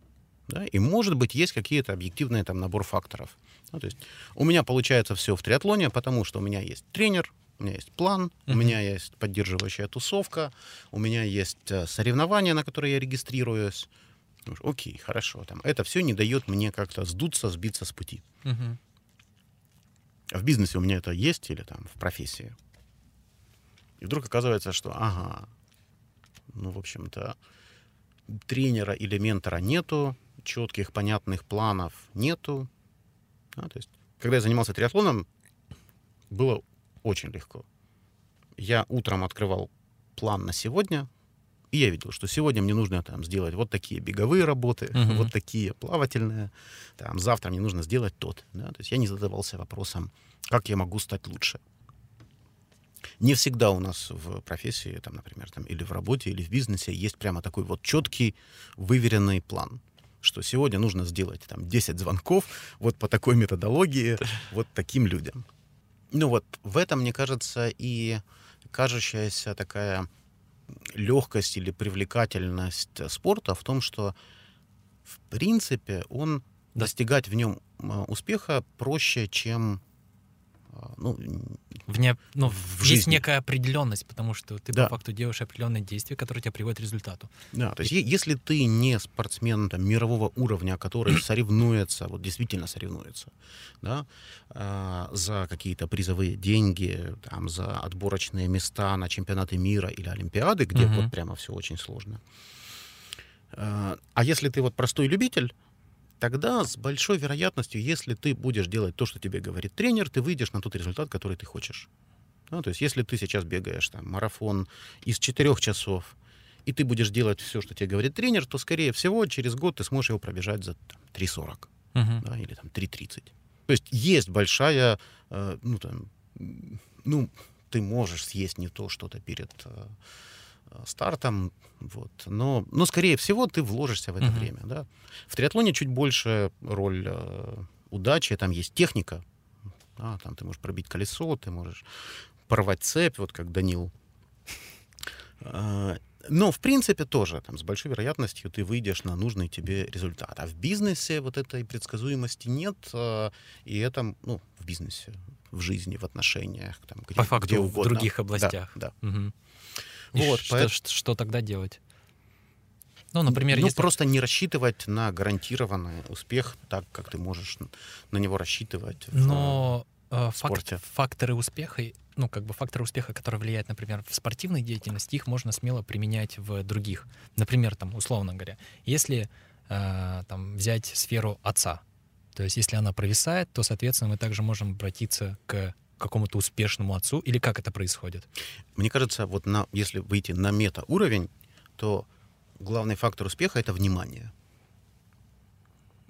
Да? И, может быть, есть какие-то объективные там набор факторов. Ну, то есть у меня получается все в триатлоне, потому что у меня есть тренер, у меня есть план, у Мгм. меня есть поддерживающая тусовка, у меня есть э, соревнования, на которые я регистрируюсь. Ну, Окей, хорошо. Там, это все не дает мне как-то сдуться, сбиться с пути. А в бизнесе у меня это есть или там в профессии. И вдруг оказывается, что, ага, ну, в общем-то, тренера или ментора нету, четких, понятных планов нету. А, то есть, когда я занимался триатлоном, было очень легко. Я утром открывал план на сегодня, и я видел, что сегодня мне нужно там сделать вот такие беговые работы, Мгм. вот такие плавательные, там, завтра мне нужно сделать тот. Да? То есть я не задавался вопросом, как я могу стать лучше. Не всегда у нас в профессии, там, например, там, или в работе, или в бизнесе есть прямо такой вот четкий, выверенный план что сегодня нужно сделать там 10 звонков вот по такой методологии вот таким людям. Ну вот в этом, мне кажется, и кажущаяся такая легкость или привлекательность спорта в том, что в принципе он достигать в нем а, успеха проще, чем ну, Вне, ну, В есть жизни. некая определенность, потому что ты Да. по факту делаешь определенные действия, которые тебя приводят к результату. Да, то есть е- если ты не спортсмен там, мирового уровня, который соревнуется, вот действительно соревнуется, да, а, за какие-то призовые деньги, там, за отборочные места на чемпионаты мира или Олимпиады, где Мгм. вот прямо все очень сложно. А а если ты вот простой любитель, тогда с большой вероятностью, если ты будешь делать то, что тебе говорит тренер, ты выйдешь на тот результат, который ты хочешь. Ну, то есть, если ты сейчас бегаешь там, марафон из четырех часов, и ты будешь делать все, что тебе говорит тренер, то, скорее всего, через год ты сможешь его пробежать за там, 3.40 Мгм. да, или там 3.30. То есть есть большая, э, ну, там, ну, ты можешь съесть не то что-то перед э, стартом, вот, но, но, скорее всего, ты вложишься в это Мгм. время, да. В триатлоне чуть больше роль э, удачи, там есть техника, да, там ты можешь пробить колесо, ты можешь порвать цепь, вот как Данил. А, Но, в принципе, тоже там, с большой вероятностью ты выйдешь на нужный тебе результат. А в бизнесе вот этой предсказуемости нет, а, и это, ну, в бизнесе, в жизни, в отношениях, там, где, По факту где в угодно. других Да, областях. Да, Мгм. И Вот, что, поэт- что, что тогда делать? Ну, например, ну, если... просто не рассчитывать на гарантированный успех так, как ты можешь на него рассчитывать. в- Но э, фак- спорте. факторы успеха, ну, как бы факторы успеха, которые влияют, например, в спортивной деятельности, их можно смело применять в других. Например, там, условно говоря, если э, там, взять сферу отца, то есть если она провисает, то, соответственно, мы также можем обратиться к какому-то успешному отцу, или как это происходит? Мне кажется, вот на, если выйти на мета-уровень, то главный фактор успеха — это внимание.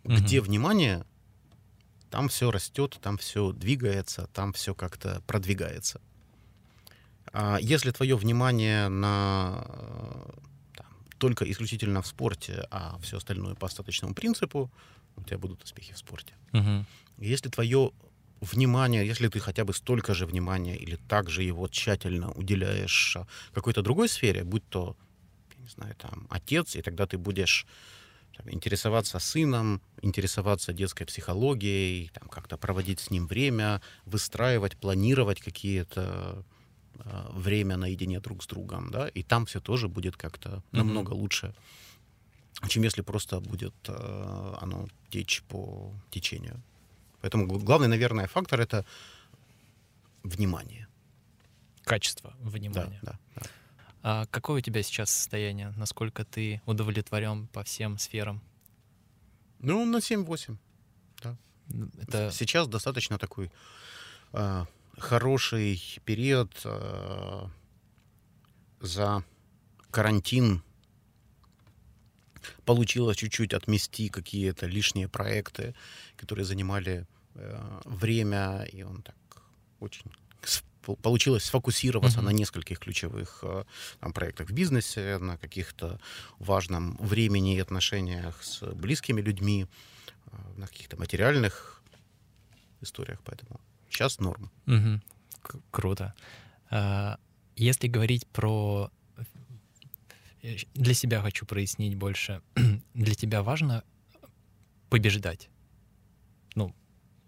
Где внимание, там все растет, там все двигается, там все как-то продвигается. А если твое внимание на э, там, только исключительно в спорте, а все остальное по остаточному принципу, у тебя будут успехи в спорте. Мгм. Если твое внимание, если ты хотя бы столько же внимания или так же его тщательно уделяешь а, какой-то другой сфере, будь то, я не знаю, там, отец, и тогда ты будешь там, интересоваться сыном, интересоваться детской психологией, там, как-то проводить с ним время, выстраивать, планировать какие-то а, время наедине друг с другом, да, и там все тоже будет как-то намного лучше, чем если просто будет а, оно течь по течению. Поэтому гл- главный, наверное, фактор это внимание. Качество Да, внимания. да, да. А какое у тебя сейчас состояние? Насколько ты удовлетворен по всем сферам? Ну, на 7-8. Это Сейчас достаточно такой а, хороший период а, за карантин. Получилось чуть-чуть отмести какие-то лишние проекты, которые занимали э, время, и он так очень получилось сфокусироваться Мгм. на нескольких ключевых э, там, проектах в бизнесе, на каких-то важном времени и отношениях с близкими людьми, э, на каких-то материальных историях. Поэтому сейчас норм. К- Круто. А, Если говорить про... э, Для себя хочу прояснить больше. Для тебя важно побеждать? Ну,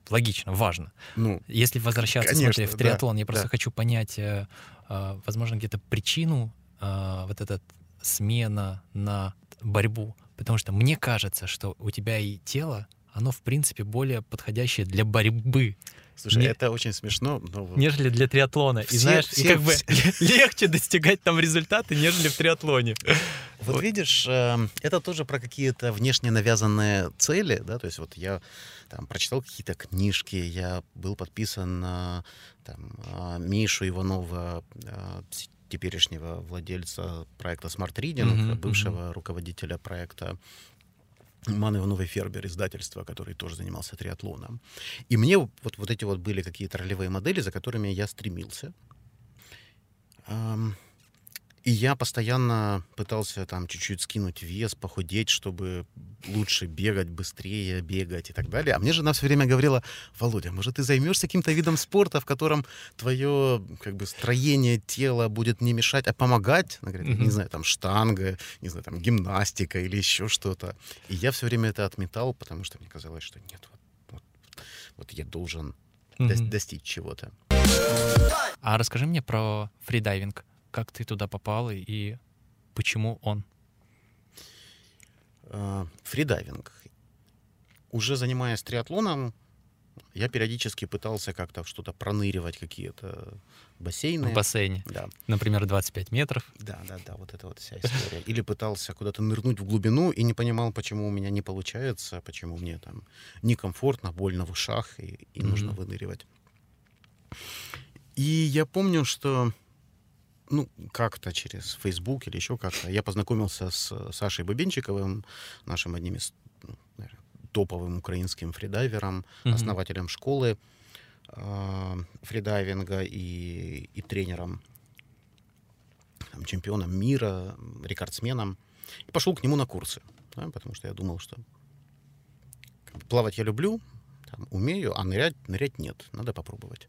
логично, важно. Ну, Если возвращаться, Конечно, смотри, в да, триатлон, я просто да. хочу понять, э, а, возможно, где-то причину а, вот эта смена на борьбу. Потому что мне кажется, что у тебя и тело, оно, в принципе, более подходящее для борьбы, слушай, Не- это очень смешно, но вот нежели для триатлона. и Все- знаешь, и все- как бы легче достигать там результаты, нежели в триатлоне. Вот видишь, э, это тоже про какие-то внешне навязанные цели, да, то есть вот я там прочитал какие-то книжки, я был подписан на там, а, Мишу Иванова, теперешнего владельца проекта Smart Reading, Мгм, бывшего руководителя проекта Ман Иванов Фербер, издательство, который тоже занимался триатлоном. И мне вот, вот эти вот были какие-то ролевые модели, за которыми я стремился. Ам, И я постоянно пытался там чуть-чуть скинуть вес, похудеть, чтобы лучше бегать, быстрее бегать и так далее. А мне жена все время говорила, Володя, может, ты займешься каким-то видом спорта, в котором твое как бы строение тела будет не мешать, а помогать? Она говорит, не знаю, там штанга, не знаю, там гимнастика или еще что-то. И я все время это отметал, потому что мне казалось, что нет, вот, вот, вот я должен Мгм. достичь чего-то. А расскажи мне про фридайвинг. Как ты туда попал и- почему он? Э, Фридайвинг. Уже занимаясь триатлоном, я периодически пытался как-то что-то проныривать, какие-то бассейны. В бассейне. Да, Например, 25 метров. да, да, да, вот это вот вся история. Или пытался куда-то нырнуть в глубину и не понимал, почему у меня не получается, почему мне там некомфортно, больно в ушах и, и нужно Мгм. выныривать. И я помню, что ну, как-то через Facebook или еще как-то я познакомился с Сашей Бабенчиковым, нашим одним из ну, наверное, топовым украинским фридайвером, Мгм. основателем школы э, фридайвинга и, и тренером, там, чемпионом мира, рекордсменом. И пошел к нему на курсы, да, потому что я думал, что плавать я люблю, там, умею, а нырять, нырять нет, надо попробовать.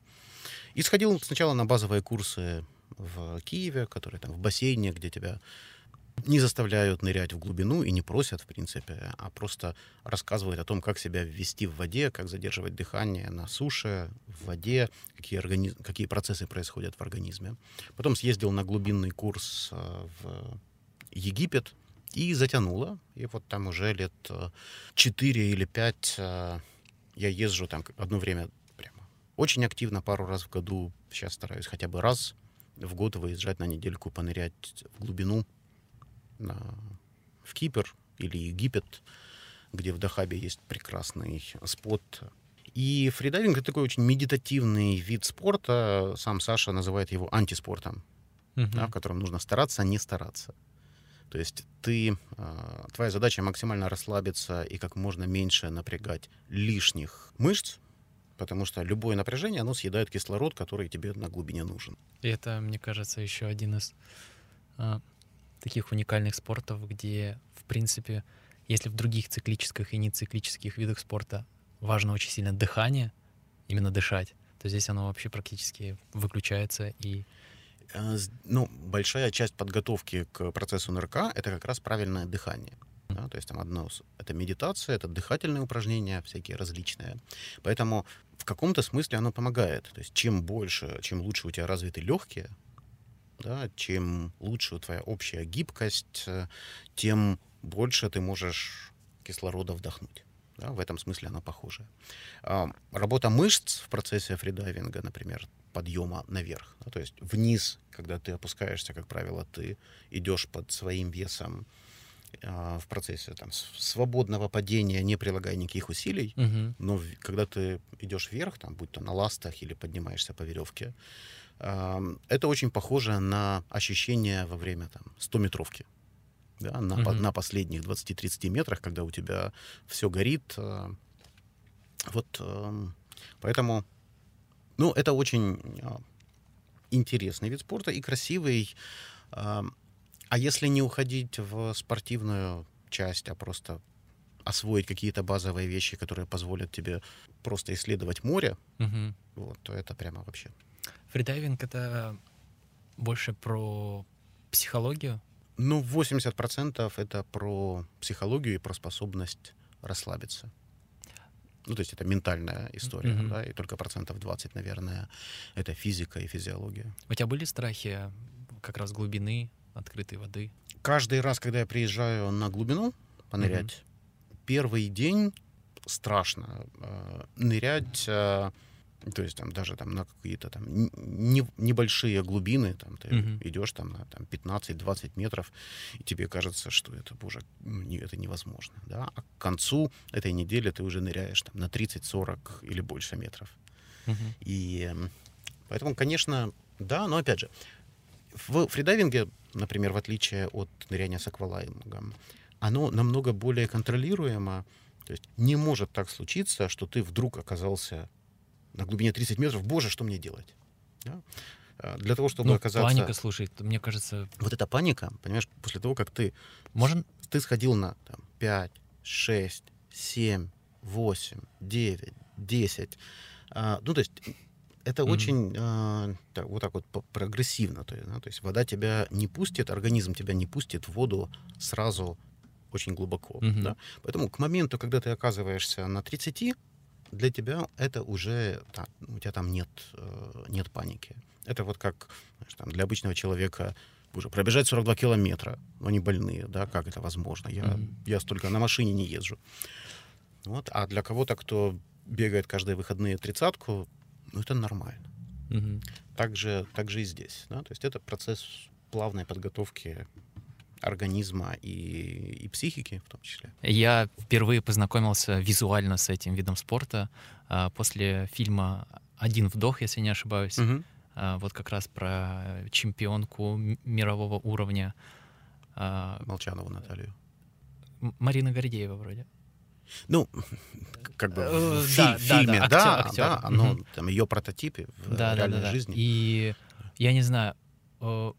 И сходил сначала на базовые курсы в Киеве, которые там в бассейне, где тебя не заставляют нырять в глубину и не просят, в принципе, а просто рассказывают о том, как себя ввести в воде, как задерживать дыхание на суше, в воде, какие, органи- какие процессы происходят в организме. Потом съездил на глубинный курс э, в Египет и затянуло. И вот там уже лет 4 или 5 я езжу там одно время прямо очень активно, пару раз в году. Сейчас стараюсь хотя бы раз в год выезжать на недельку, понырять в глубину на, в Кипр или Египет, где в Дахабе есть прекрасный спот. И фридайвинг — это такой очень медитативный вид спорта. Сам Саша называет его антиспортом, Мгм. да, в котором нужно стараться, а не стараться. То есть ты, э, твоя задача максимально расслабиться и как можно меньше напрягать лишних мышц, потому что любое напряжение, оно съедает кислород, который тебе на глубине нужен. И это, мне кажется, еще один из а, таких уникальных спортов, где, в принципе, если в других циклических и нециклических видах спорта важно очень сильно дыхание, именно дышать, то здесь оно вообще практически выключается и с- Ну, большая часть подготовки к процессу НРК — это как раз правильное дыхание. Да, то есть там одно это медитация, это дыхательные упражнения всякие различные. Поэтому в каком-то смысле оно помогает. То есть чем больше, чем лучше у тебя развиты легкие, да, чем лучше твоя общая гибкость, э, тем больше ты можешь кислорода вдохнуть. Да, в этом смысле оно похоже. А, Работа мышц в процессе фридайвинга, например, подъема наверх. да, то есть вниз, когда ты опускаешься, как правило, ты идешь под своим весом а, в процессе там, свободного падения, не прилагая никаких усилий. Мгм. Но в- когда ты идешь вверх, там, будь то на ластах или поднимаешься по веревке, это очень похоже на ощущение во время там, 100-метровки. Да, на, Мгм. на последних 20-30 метрах, когда у тебя все горит. а, Вот поэтому, ну, это очень а, интересный вид спорта и красивый. А, если не уходить в спортивную часть, а просто освоить какие-то базовые вещи, которые позволят тебе просто исследовать море, Мгм. вот, то это прямо вообще. Фридайвинг — это больше про психологию. Ну, 80% это про психологию и про способность расслабиться. Ну, то есть это ментальная история, Мгм. да, и только процентов 20, наверное, это физика и физиология. У тебя были страхи как раз глубины, открытой воды? Каждый раз, когда я приезжаю на глубину понырять, первый день страшно э, нырять, э, то есть там даже там на какие-то там не- небольшие глубины, там ты Мгм. идешь там на там, 15-20 метров, и тебе кажется, что это, боже, ну, не- это невозможно, да, а к концу этой недели ты уже ныряешь там на 30-40 или больше метров. Мгм. И поэтому, конечно, да, но опять же, в фридайвинге, например, в отличие от ныряния с аквалангом, оно намного более контролируемо. То есть не может так случиться, что ты вдруг оказался на глубине 30 метров. Боже, что мне делать? Да? А, Для того, чтобы Ну, оказаться... паника, слушай, мне кажется, Вот эта паника, понимаешь, после того, как ты можно... ты сходил на там, 5, 6, 7, 8, 9, 10. А, ну, то есть это Мгм. очень а, так, вот так вот прогрессивно. То есть, да, то есть вода тебя не пустит, организм тебя не пустит в воду сразу очень глубоко. Мгм. Да? Поэтому к моменту, когда ты оказываешься на 30, для тебя это уже, да, у тебя там нет, э, нет паники. Это вот как знаешь, там, для обычного человека уже пробежать 42 километра, но они больные, да, как это возможно? Я, Мгм. я столько на машине не езжу. Вот. А для кого-то, кто бегает каждые выходные тридцатку, ну, это нормально. Мгм. Так же, так же и здесь. Да? То есть это процесс плавной подготовки организма и, и психики в том числе. Я впервые познакомился визуально с этим видом спорта а, после фильма «Один вдох», если не ошибаюсь. А, Вот как раз про чемпионку мирового уровня а, Молчанову Наталью. Марина Гордеева вроде. Ну, к- как бы Э, в да, фи- да, фильме, да, да, актер, да, актер. оно, Мгм. там, ее прототипы в Да, да, реальной да, да. жизни. И я не знаю, э,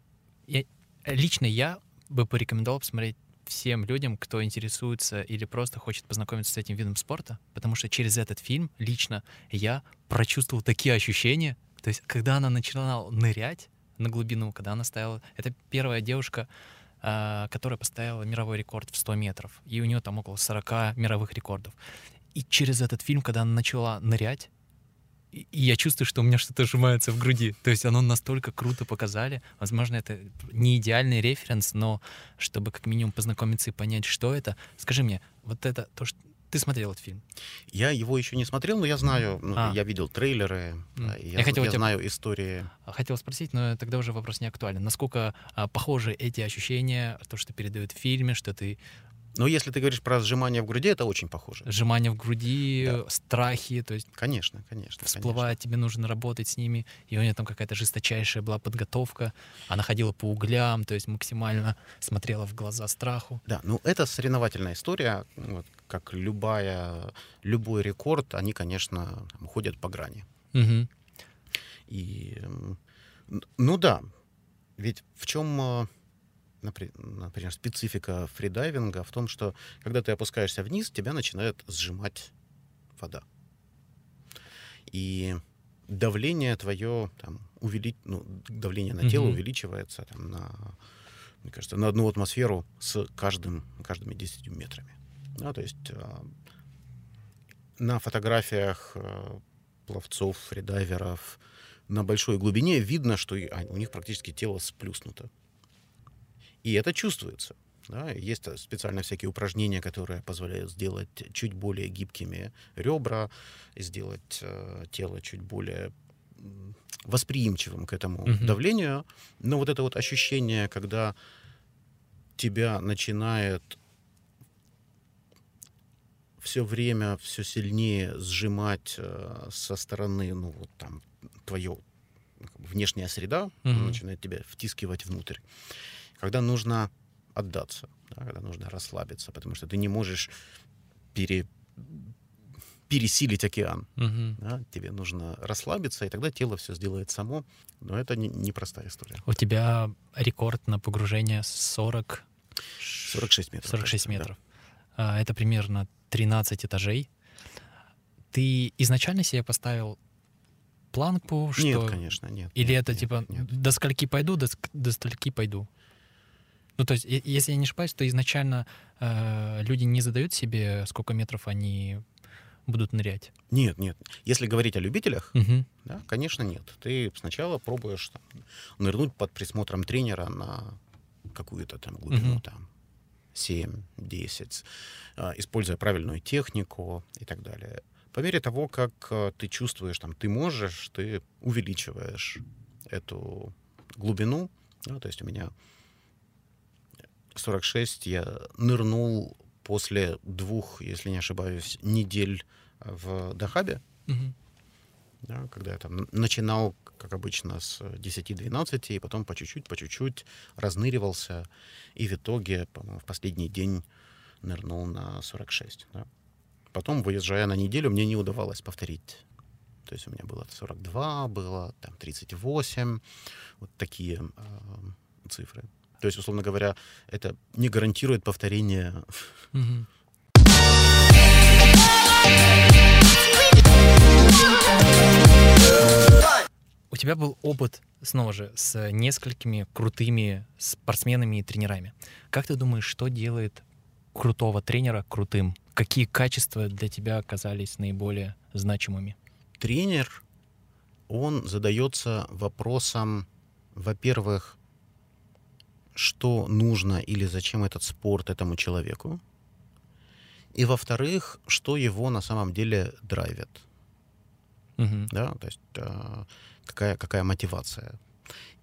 я, лично я бы порекомендовал посмотреть всем людям, кто интересуется или просто хочет познакомиться с этим видом спорта, потому что через этот фильм лично я прочувствовал такие ощущения. То есть, когда она начинала нырять на глубину, когда она стояла... Это первая девушка, которая поставила мировой рекорд в 100 метров. И у нее там около 40 мировых рекордов. И через этот фильм, когда она начала нырять, и я чувствую, что у меня что-то сжимается в груди. То есть оно настолько круто показали. Возможно, это не идеальный референс, но чтобы как минимум познакомиться и понять, что это. Скажи мне, вот это то, что ты смотрел этот фильм? Я его еще не смотрел, но я знаю, ну, А. я видел трейлеры, и Я я, хотел я тебя- знаю истории. А, Хотел спросить, но тогда уже вопрос не актуален. Насколько а, похожи эти ощущения, то, что передают в фильме, что ты Но если ты говоришь про сжимание в груди, это очень похоже. сжимание в груди, Да. страхи, то есть Конечно, конечно. всплывает, тебе нужно работать с ними, и у нее там какая-то жесточайшая была подготовка, она ходила по углям, то есть максимально смотрела в глаза страху. Да, ну это соревновательная история, вот, как любая, любой рекорд, они, конечно, там, ходят по грани. Мгм. И, ну да, ведь в чем, э, например, специфика фридайвинга в том, что когда ты опускаешься вниз, тебя начинает сжимать вода. И давление твое, там, увели... ну, давление на тело Мгм. увеличивается там, на, мне кажется, на одну атмосферу с каждым, каждыми 10 метрами. Да, то есть э, на фотографиях э, пловцов, фридайверов на большой глубине видно, что а, у них практически тело сплюснуто. И это чувствуется. Да? Есть э, специально всякие упражнения, которые позволяют сделать чуть более гибкими ребра, сделать э, тело чуть более восприимчивым к этому Мгм. давлению. Но вот это вот ощущение, когда тебя начинает все время все сильнее сжимать э, со стороны, ну вот там твое внешняя среда она Мгм. начинает тебя втискивать внутрь. Когда нужно отдаться, да, когда нужно расслабиться, потому что ты не можешь пере, пересилить океан. Мгм. Да? Тебе нужно расслабиться, и тогда тело все сделает само. Но это не- непростая история. У тебя рекорд на погружение 40... 46 метров. 46 кажется, да. метров. А, Это примерно 13 этажей. Ты изначально себе поставил планку, что... Нет, конечно, нет. Или нет, это нет, типа нет. до скольки пойду, до, до стольки пойду? Ну, то есть, если я не ошибаюсь, то изначально э, люди не задают себе, сколько метров они будут нырять. Нет, нет. Если говорить о любителях, Мгм. да, конечно, нет. Ты сначала пробуешь там, нырнуть под присмотром тренера на какую-то там глубину, Мгм. там 7-10, а, используя правильную технику и так далее. По мере того, как а, ты чувствуешь, там, ты можешь, ты увеличиваешь эту глубину. Да, то есть у меня 46 я нырнул после двух, если не ошибаюсь, недель в Дахабе, Мгм. да, когда я там начинал, как обычно, с 10-12, и потом по чуть-чуть, по чуть-чуть разныривался, и в итоге, по-моему, в последний день нырнул на 46. да. Потом, выезжая на неделю, мне не удавалось повторить. То есть у меня было 42, было там 38, вот такие э, цифры. То есть, условно говоря, это не гарантирует повторение. У тебя был опыт, снова же, с несколькими крутыми спортсменами и тренерами. Как ты думаешь, что делает крутого тренера крутым? Какие качества для тебя оказались наиболее значимыми? тренер, он задается вопросом, во-первых, что нужно или зачем этот спорт этому человеку, и во-вторых, что его на самом деле драйвит, Мгм. да, то есть а, какая, какая мотивация.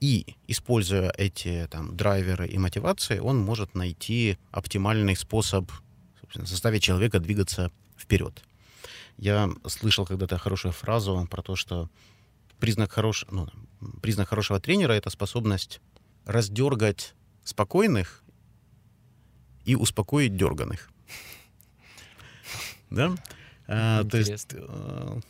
И, используя эти там, драйверы и мотивации, он может найти оптимальный способ заставить человека двигаться вперед. Я слышал когда-то хорошую фразу про то, что признак, хорош... ну, признак хорошего тренера — это способность раздергать спокойных и успокоить дерганых. Да? А, То есть... Э,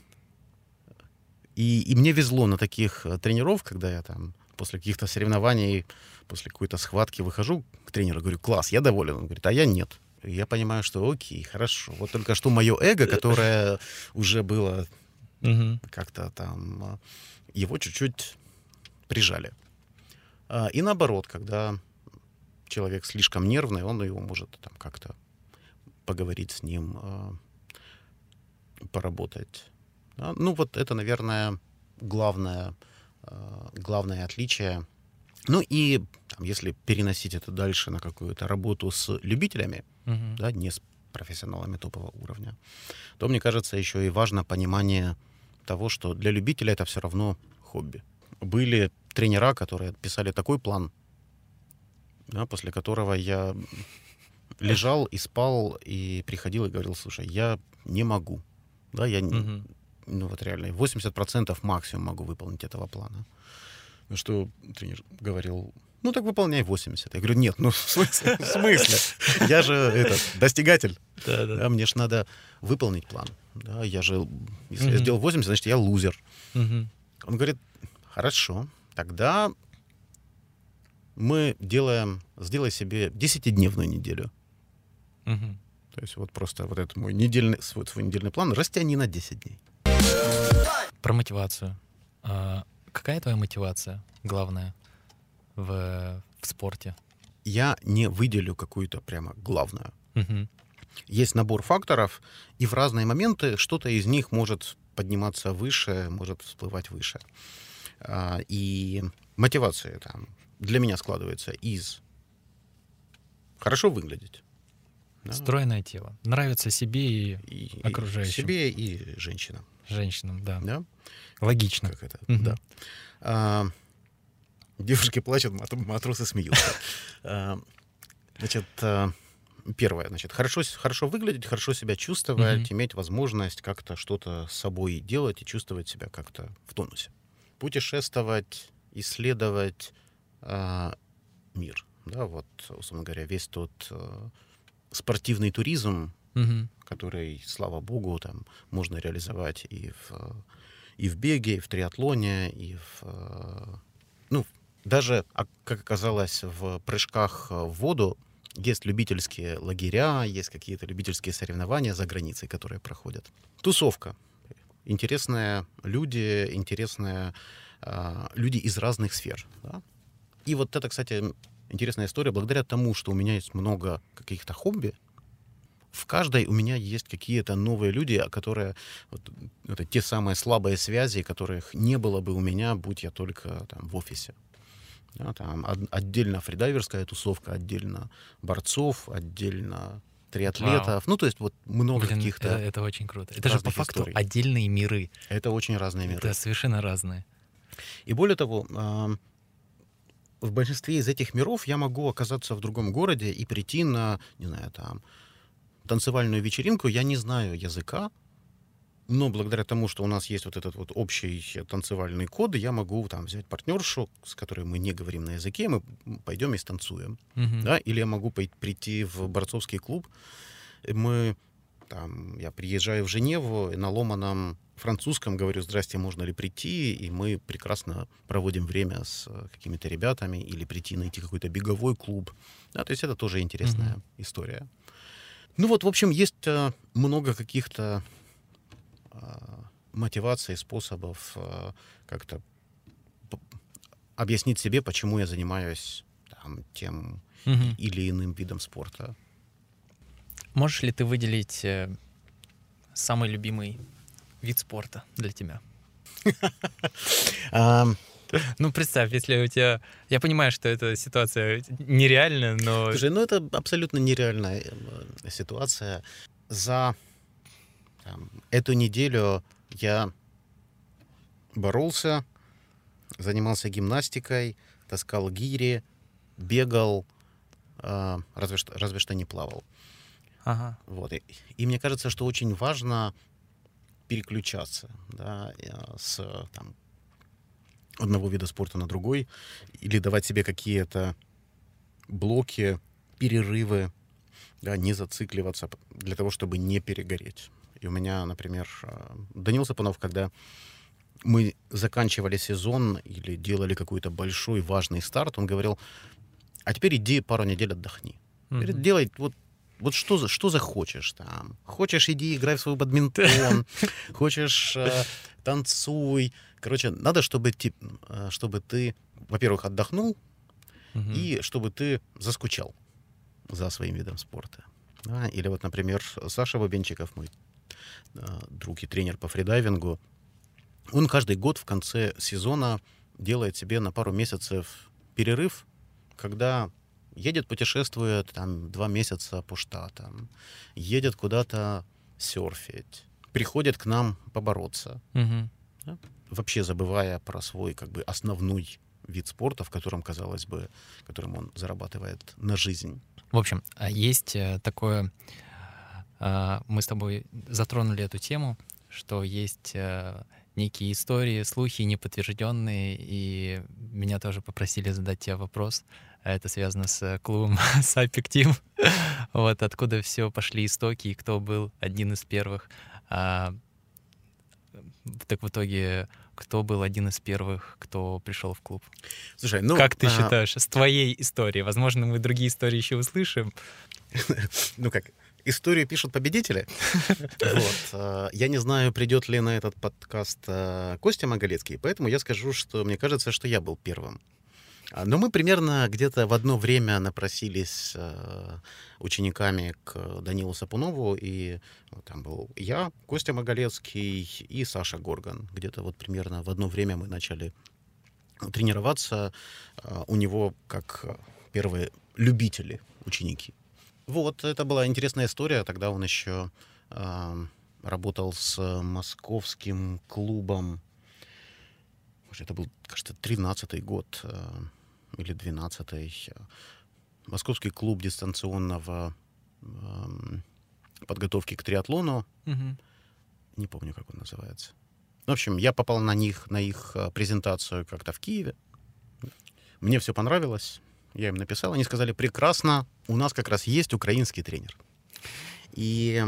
И, и мне везло на таких э, тренеров, когда я там после каких-то соревнований, после какой-то схватки выхожу к тренеру, говорю, класс, я доволен. Он говорит, а я нет. И я понимаю, что окей, хорошо. Вот только что мое эго, которое уже было как-то там, а, его чуть-чуть прижали. А, И наоборот, когда человек слишком нервный, он его может там как-то поговорить с ним, а, поработать. Да, Ну вот это, наверное, главное, а, главное отличие. Ну и там, если переносить это дальше на какую-то работу с любителями, Мгм. да, не с профессионалами топового уровня, то, мне кажется, еще и важно понимание того, что для любителя это все равно хобби. Были тренера, которые писали такой план, да, после которого я лежал и спал, и приходил и говорил, слушай, я не могу. Да, я, Мгм. ну вот реально, 80% максимум могу выполнить этого плана. Ну что тренер говорил, ну так выполняй 80. Я говорю, нет, ну в смысле? В смысле? Я же этот, достигатель. Да-да. Да, мне же надо выполнить план. Да, я же, если я Мгм. сделал 80, значит, я лузер. Мгм. Он говорит, хорошо, тогда мы делаем, сделай себе 10-дневную неделю. Мгм. То есть вот просто вот этот мой недельный, свой, свой недельный план растяни на 10 дней. Про мотивацию. А, какая твоя мотивация главная в, в спорте? Я не выделю какую-то прямо главную. Мгм. Есть набор факторов, и в разные моменты что-то из них может подниматься выше, может всплывать выше. А, И мотивация там для меня складывается из хорошо выглядеть. да, Стройное тело. Нравится себе и и- окружающим. себе и женщинам. женщинам, да. Да? Логично. Как это? Мгм. Да. А, девушки плачут, мат- матросы смеются. А, Значит, а, первое, значит, хорошо, хорошо выглядеть, хорошо себя чувствовать, Мгм. иметь возможность как-то что-то с собой делать и чувствовать себя как-то в тонусе. Путешествовать, исследовать а, мир. Да, вот, условно говоря, весь тот а, спортивный туризм, Мгм. который, слава богу, там можно реализовать и в, и в беге, и в триатлоне, и в... э, Ну, даже, а, как оказалось, в прыжках в воду есть любительские лагеря, есть какие-то любительские соревнования за границей, которые проходят. Тусовка. Интересные люди, интересные а, люди из разных сфер. да. И вот это, кстати, интересная история. Благодаря тому, что у меня есть много каких-то хобби, в каждой у меня есть какие-то новые люди, а которые вот, это те самые слабые связи, которых не было бы у меня, будь я только там в офисе. Да, там од- отдельно фридайверская тусовка, отдельно борцов, отдельно триатлетов. Ну, то есть вот много Блин, каких-то... это, это очень круто. Это же по факту историй. отдельные миры. Это очень разные миры. Это совершенно разные. И более того, в большинстве из этих миров я могу оказаться в другом городе и прийти на, не знаю, там, танцевальную вечеринку. Я не знаю языка, но благодаря тому, что у нас есть вот этот вот общий танцевальный код, я могу там взять партнершу, с которой мы не говорим на языке, мы пойдем и станцуем. Мгм. Да? Или я могу прийти в борцовский клуб, и мы там, я приезжаю в Женеву и на ломаном французском говорю, здрасте, можно ли прийти, и мы прекрасно проводим время с э, какими-то ребятами, или прийти найти какой-то беговой клуб. Да, то есть это тоже интересная история. Ну вот, в общем, есть э, много каких-то э, мотиваций, способов э, как-то объяснить себе, почему я занимаюсь там, тем Мгм. или иным видом спорта. Можешь ли ты выделить э, самый любимый вид спорта для тебя? Ну, представь, если у тебя... Я понимаю, что эта ситуация нереальная, но... Слушай, ну это абсолютно нереальная э, ситуация. За там, эту неделю я боролся, занимался гимнастикой, таскал гири, бегал, э, разве, что, разве что не плавал. Ага. Вот. И, и мне кажется, что очень важно переключаться да, э, с там, одного вида спорта на другой или давать себе какие-то блоки, перерывы, да, не зацикливаться для того, чтобы не перегореть. И у меня, например, э, Данил Сапунов, когда мы заканчивали сезон или делали какой-то большой важный старт, он говорил, а теперь иди пару недель отдохни. Мгм. делай вот, вот что, за- что захочешь там. Хочешь, иди играй в свой бадминтон. Хочешь, э, танцуй. Короче, надо, чтобы, ти- э, чтобы ты, во-первых, отдохнул, Мгм. и чтобы ты заскучал за своим видом спорта. Да, Или вот, например, Саша Бабенчиков, мой э, друг и тренер по фридайвингу, он каждый год в конце сезона делает себе на пару месяцев перерыв, когда едет, путешествует там два месяца по штатам, едет куда-то серфить, приходит к нам побороться, Мгм. вообще забывая про свой как бы основной вид спорта, в котором, казалось бы, которым он зарабатывает на жизнь. В общем, а есть э, такое... а, Мы с тобой затронули эту тему, что есть э, некие истории, слухи неподтвержденные, и меня тоже попросили задать тебе вопрос. А Это связано с э, клубом Сапик Тим. Вот откуда все пошли истоки, и кто был один из первых. А, Так в итоге, кто был один из первых, кто пришел в клуб? Слушай, ну... как ты а, считаешь, с твоей историей? Возможно, мы другие истории еще услышим. Ну как, историю пишут победители. Вот. э, Я не знаю, придет ли на этот подкаст э, Костя Маголецкий, поэтому я скажу, что мне кажется, что я был первым. А, Но мы примерно где-то в одно время напросились э, учениками к Данилу Сапунову, и ну, там был я, Костя Маголецкий и Саша Горган. Где-то вот примерно в одно время мы начали тренироваться э, у него как первые любители, ученики. Вот, это была интересная история. Тогда он еще э, работал с московским клубом. Это был, кажется, 13-й год э, или 12-й. Московский клуб дистанционного эм, подготовки к триатлону. Мгм. Не помню, как он называется. В общем, я попал на них, на их э, презентацию как-то в Киеве. Мне все понравилось. Я им написал, они сказали, прекрасно, у нас как раз есть украинский тренер. И,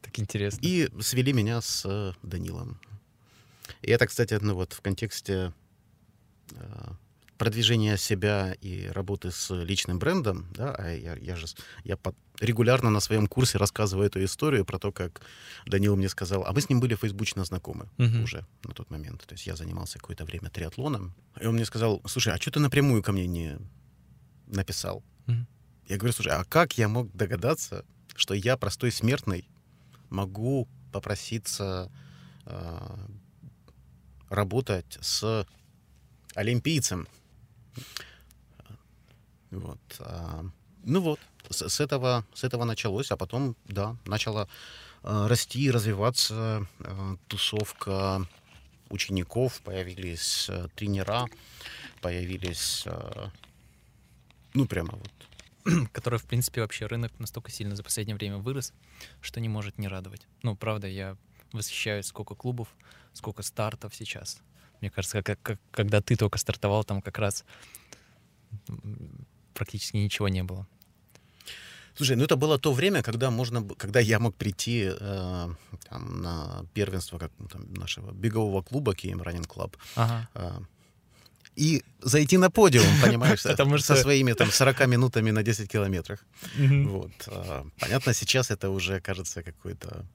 Так интересно. и свели меня с э, Данилом. И это, кстати, ну вот в контексте э, продвижения себя и работы с личным брендом, да, а я, я же я под- регулярно на своем курсе рассказываю эту историю про то, как Данил мне сказал, а мы с ним были фейсбучно знакомы Мгм. уже на тот момент. То есть я занимался какое-то время триатлоном. И он мне сказал, слушай, а что ты напрямую ко мне не написал? Мгм. Я говорю, слушай, а как я мог догадаться, что я, простой смертный, могу попроситься э, работать с олимпийцем? Вот. а, ну вот, с, с этого, с этого началось, а потом, да, начала э, расти и развиваться э, тусовка учеников, появились э, тренера, появились, э, ну, прямо вот который, в принципе, вообще рынок настолько сильно за последнее время вырос, что не может не радовать. Ну, правда, я восхищаюсь, сколько клубов, сколько стартов сейчас. Мне кажется, как, как- когда ты только стартовал, там как раз практически ничего не было. Слушай, ну это было то время, когда можно, когда я мог прийти э, там, на первенство как, ну, там, нашего бегового клуба KM Running Club Ага. э, и зайти на подиум, понимаешь, со- Потому со что- своими там 40 минутами на 10 километрах. Вот. а, Понятно, сейчас это уже кажется какой-то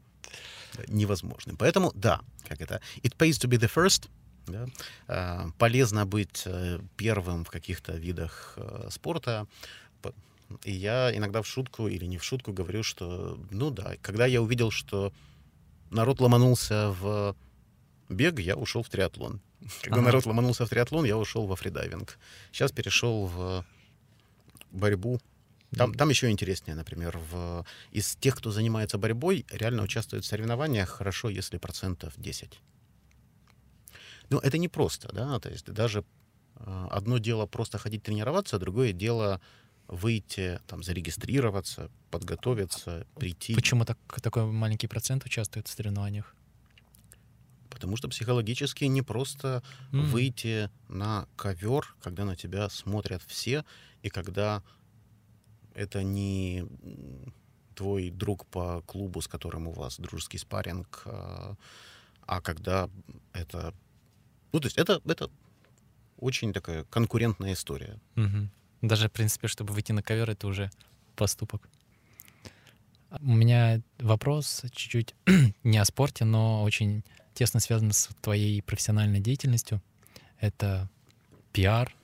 невозможным. Поэтому, да, как это, it pays to be the first, да, а, полезно быть э, первым в каких-то видах э, спорта. И я иногда в шутку или не в шутку говорю, что, ну да, когда я увидел, что народ ломанулся в бег, я ушел в триатлон. Когда Ага. народ ломанулся в триатлон, я ушел во фридайвинг. Сейчас перешел в борьбу. Там, там еще интереснее, например, в, из тех, кто занимается борьбой, реально участвует в соревнованиях хорошо, если процентов 10. Ну, это не просто, да, то есть даже э, одно дело просто ходить тренироваться, другое дело выйти, там, зарегистрироваться, подготовиться, прийти. Почему так, такой маленький процент участвует в соревнованиях? Потому что психологически не просто М. выйти на ковер, когда на тебя смотрят все, и когда это не твой друг по клубу, с которым у вас дружеский спарринг, а, а когда это... Ну, то есть это, это очень такая конкурентная история. Мгм. Даже, в принципе, чтобы выйти на ковер, это уже поступок. У меня вопрос чуть-чуть не о спорте, но очень тесно связан с твоей профессиональной деятельностью. Это пиар,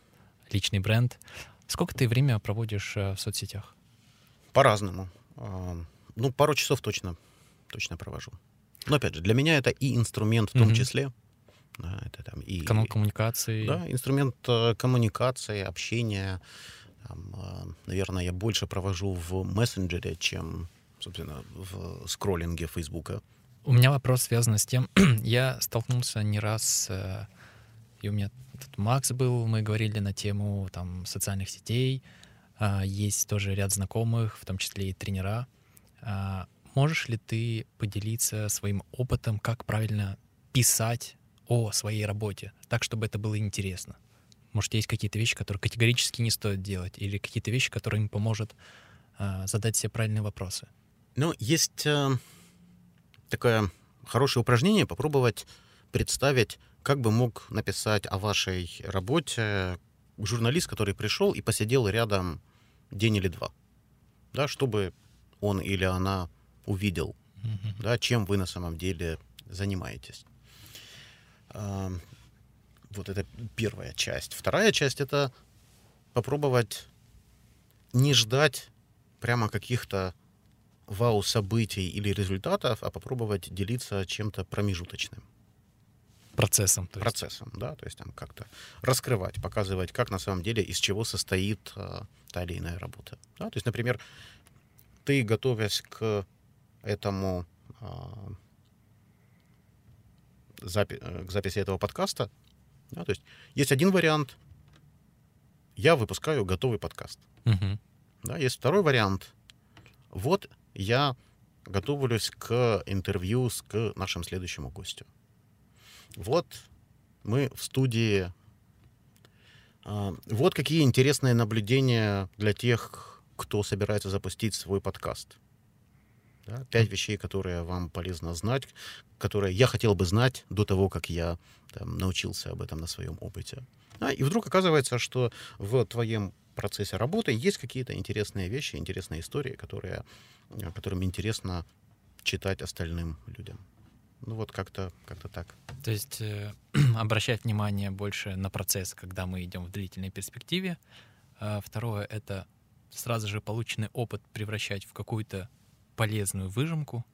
личный бренд. Сколько ты время проводишь э, в соцсетях? По-разному. А, Ну, пару часов точно, точно провожу. Но опять же, для меня это и инструмент в том Мгм. числе. Да, это там и Канал коммуникации? Да, инструмент э, коммуникации, общения. Там, э, наверное, я больше провожу в мессенджере, чем, собственно, в скроллинге Фейсбука. У меня вопрос связан с тем, я столкнулся не раз, э, и у меня тут Макс был, мы говорили на тему там социальных сетей, а, есть тоже ряд знакомых, в том числе и тренера. А, Можешь ли ты поделиться своим опытом, как правильно писать о своей работе, так, чтобы это было интересно? Может, есть какие-то вещи, которые категорически не стоит делать, или какие-то вещи, которые им поможет а, задать себе правильные вопросы? Но есть э, такое хорошее упражнение попробовать представить, как бы мог написать о вашей работе журналист, который пришел и посидел рядом день или два. Да, чтобы он или она увидел, Мгм. да, чем вы на самом деле занимаетесь. Вот это первая часть. Вторая часть — это попробовать не ждать прямо каких-то вау-событий или результатов, а попробовать делиться чем-то промежуточным Процессом. то есть. процессом, да, то есть там как-то раскрывать, показывать, как на самом деле из чего состоит а, та или иная работа. Да? То есть, например, ты готовясь к этому а, запи- э, к записи этого подкаста, да, то есть есть один вариант, я выпускаю готовый подкаст. Мгм. Да, есть второй вариант. Вот я готовлюсь к интервью с к нашему следующему гостю. Вот мы в студии. А, Вот какие интересные наблюдения для тех, кто собирается запустить свой подкаст. Да? Пять вещей, которые вам полезно знать, которые я хотел бы знать до того, как я там, научился об этом на своем опыте. А, и вдруг оказывается, что в твоем процессе работы есть какие-то интересные вещи, интересные истории, которые, э, которым интересно читать остальным людям. Ну вот как-то как так. То есть э, обращать внимание больше на процесс, когда мы идем в длительной перспективе. А второе — это сразу же полученный опыт превращать в какую-то полезную выжимку,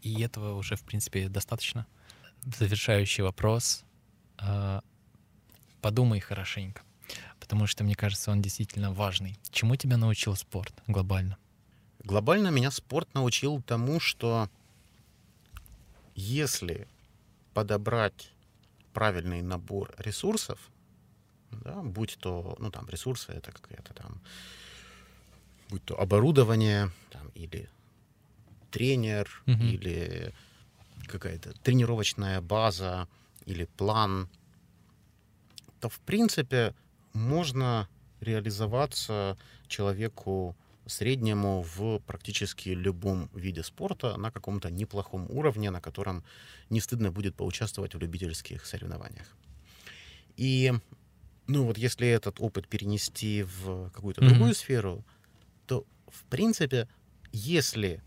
и этого уже, в принципе, достаточно. Завершающий вопрос. Э, подумай хорошенько, потому что, мне кажется, он действительно важный. Чему тебя научил спорт глобально? Глобально меня спорт научил тому, что если подобрать правильный набор ресурсов, да, будь то, ну, там, ресурсы, это какая-то там, будь то оборудование, там, или тренер, угу. или какая-то тренировочная база, или план, то, в принципе, можно реализоваться человеку среднему в практически любом виде спорта на каком-то неплохом уровне, на котором не стыдно будет поучаствовать в любительских соревнованиях. И, ну вот если этот опыт перенести в какую-то mm-hmm. другую сферу, то, в принципе, если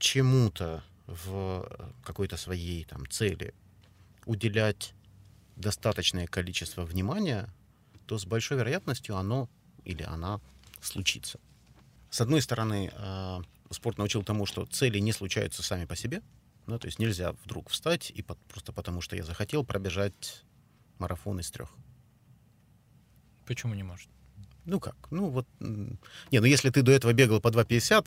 чему-то в какой-то своей там цели уделять достаточное количество внимания, то с большой вероятностью оно или она случится. С одной стороны, э, спорт научил тому, что цели не случаются сами по себе. Ну, то есть нельзя вдруг встать и под, просто потому, что я захотел пробежать марафон из трех. Почему не может? Ну как? Ну вот... Не, ну если ты до этого бегал по 2,50,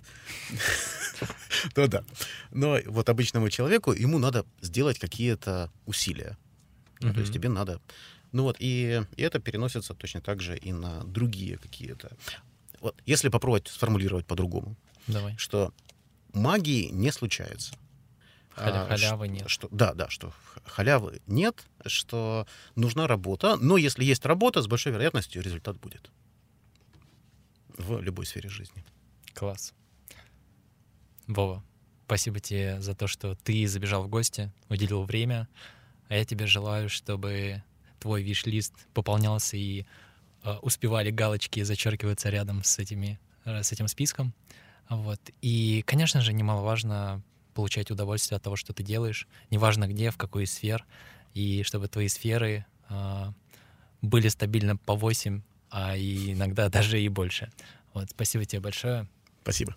то да. Но вот обычному человеку, ему надо сделать какие-то усилия. То есть тебе надо... Ну вот, и, и это переносится точно так же и на другие какие-то вот если попробовать сформулировать по-другому, Давай. что магии не случается. Халя, а, халявы нет. Что, да, да, что халявы нет, что нужна работа, но если есть работа, с большой вероятностью результат будет в любой сфере жизни. Класс. Вова, спасибо тебе за то, что ты забежал в гости, уделил время, а я тебе желаю, чтобы твой виш-лист пополнялся и Э, успевали галочки зачеркиваться рядом с, этими, э, с этим списком. Вот. И, конечно же, немаловажно получать удовольствие от того, что ты делаешь, неважно где, в какой сфер, и чтобы твои сферы э, были стабильно по 8, а иногда даже и больше. Вот. Спасибо тебе большое. Спасибо.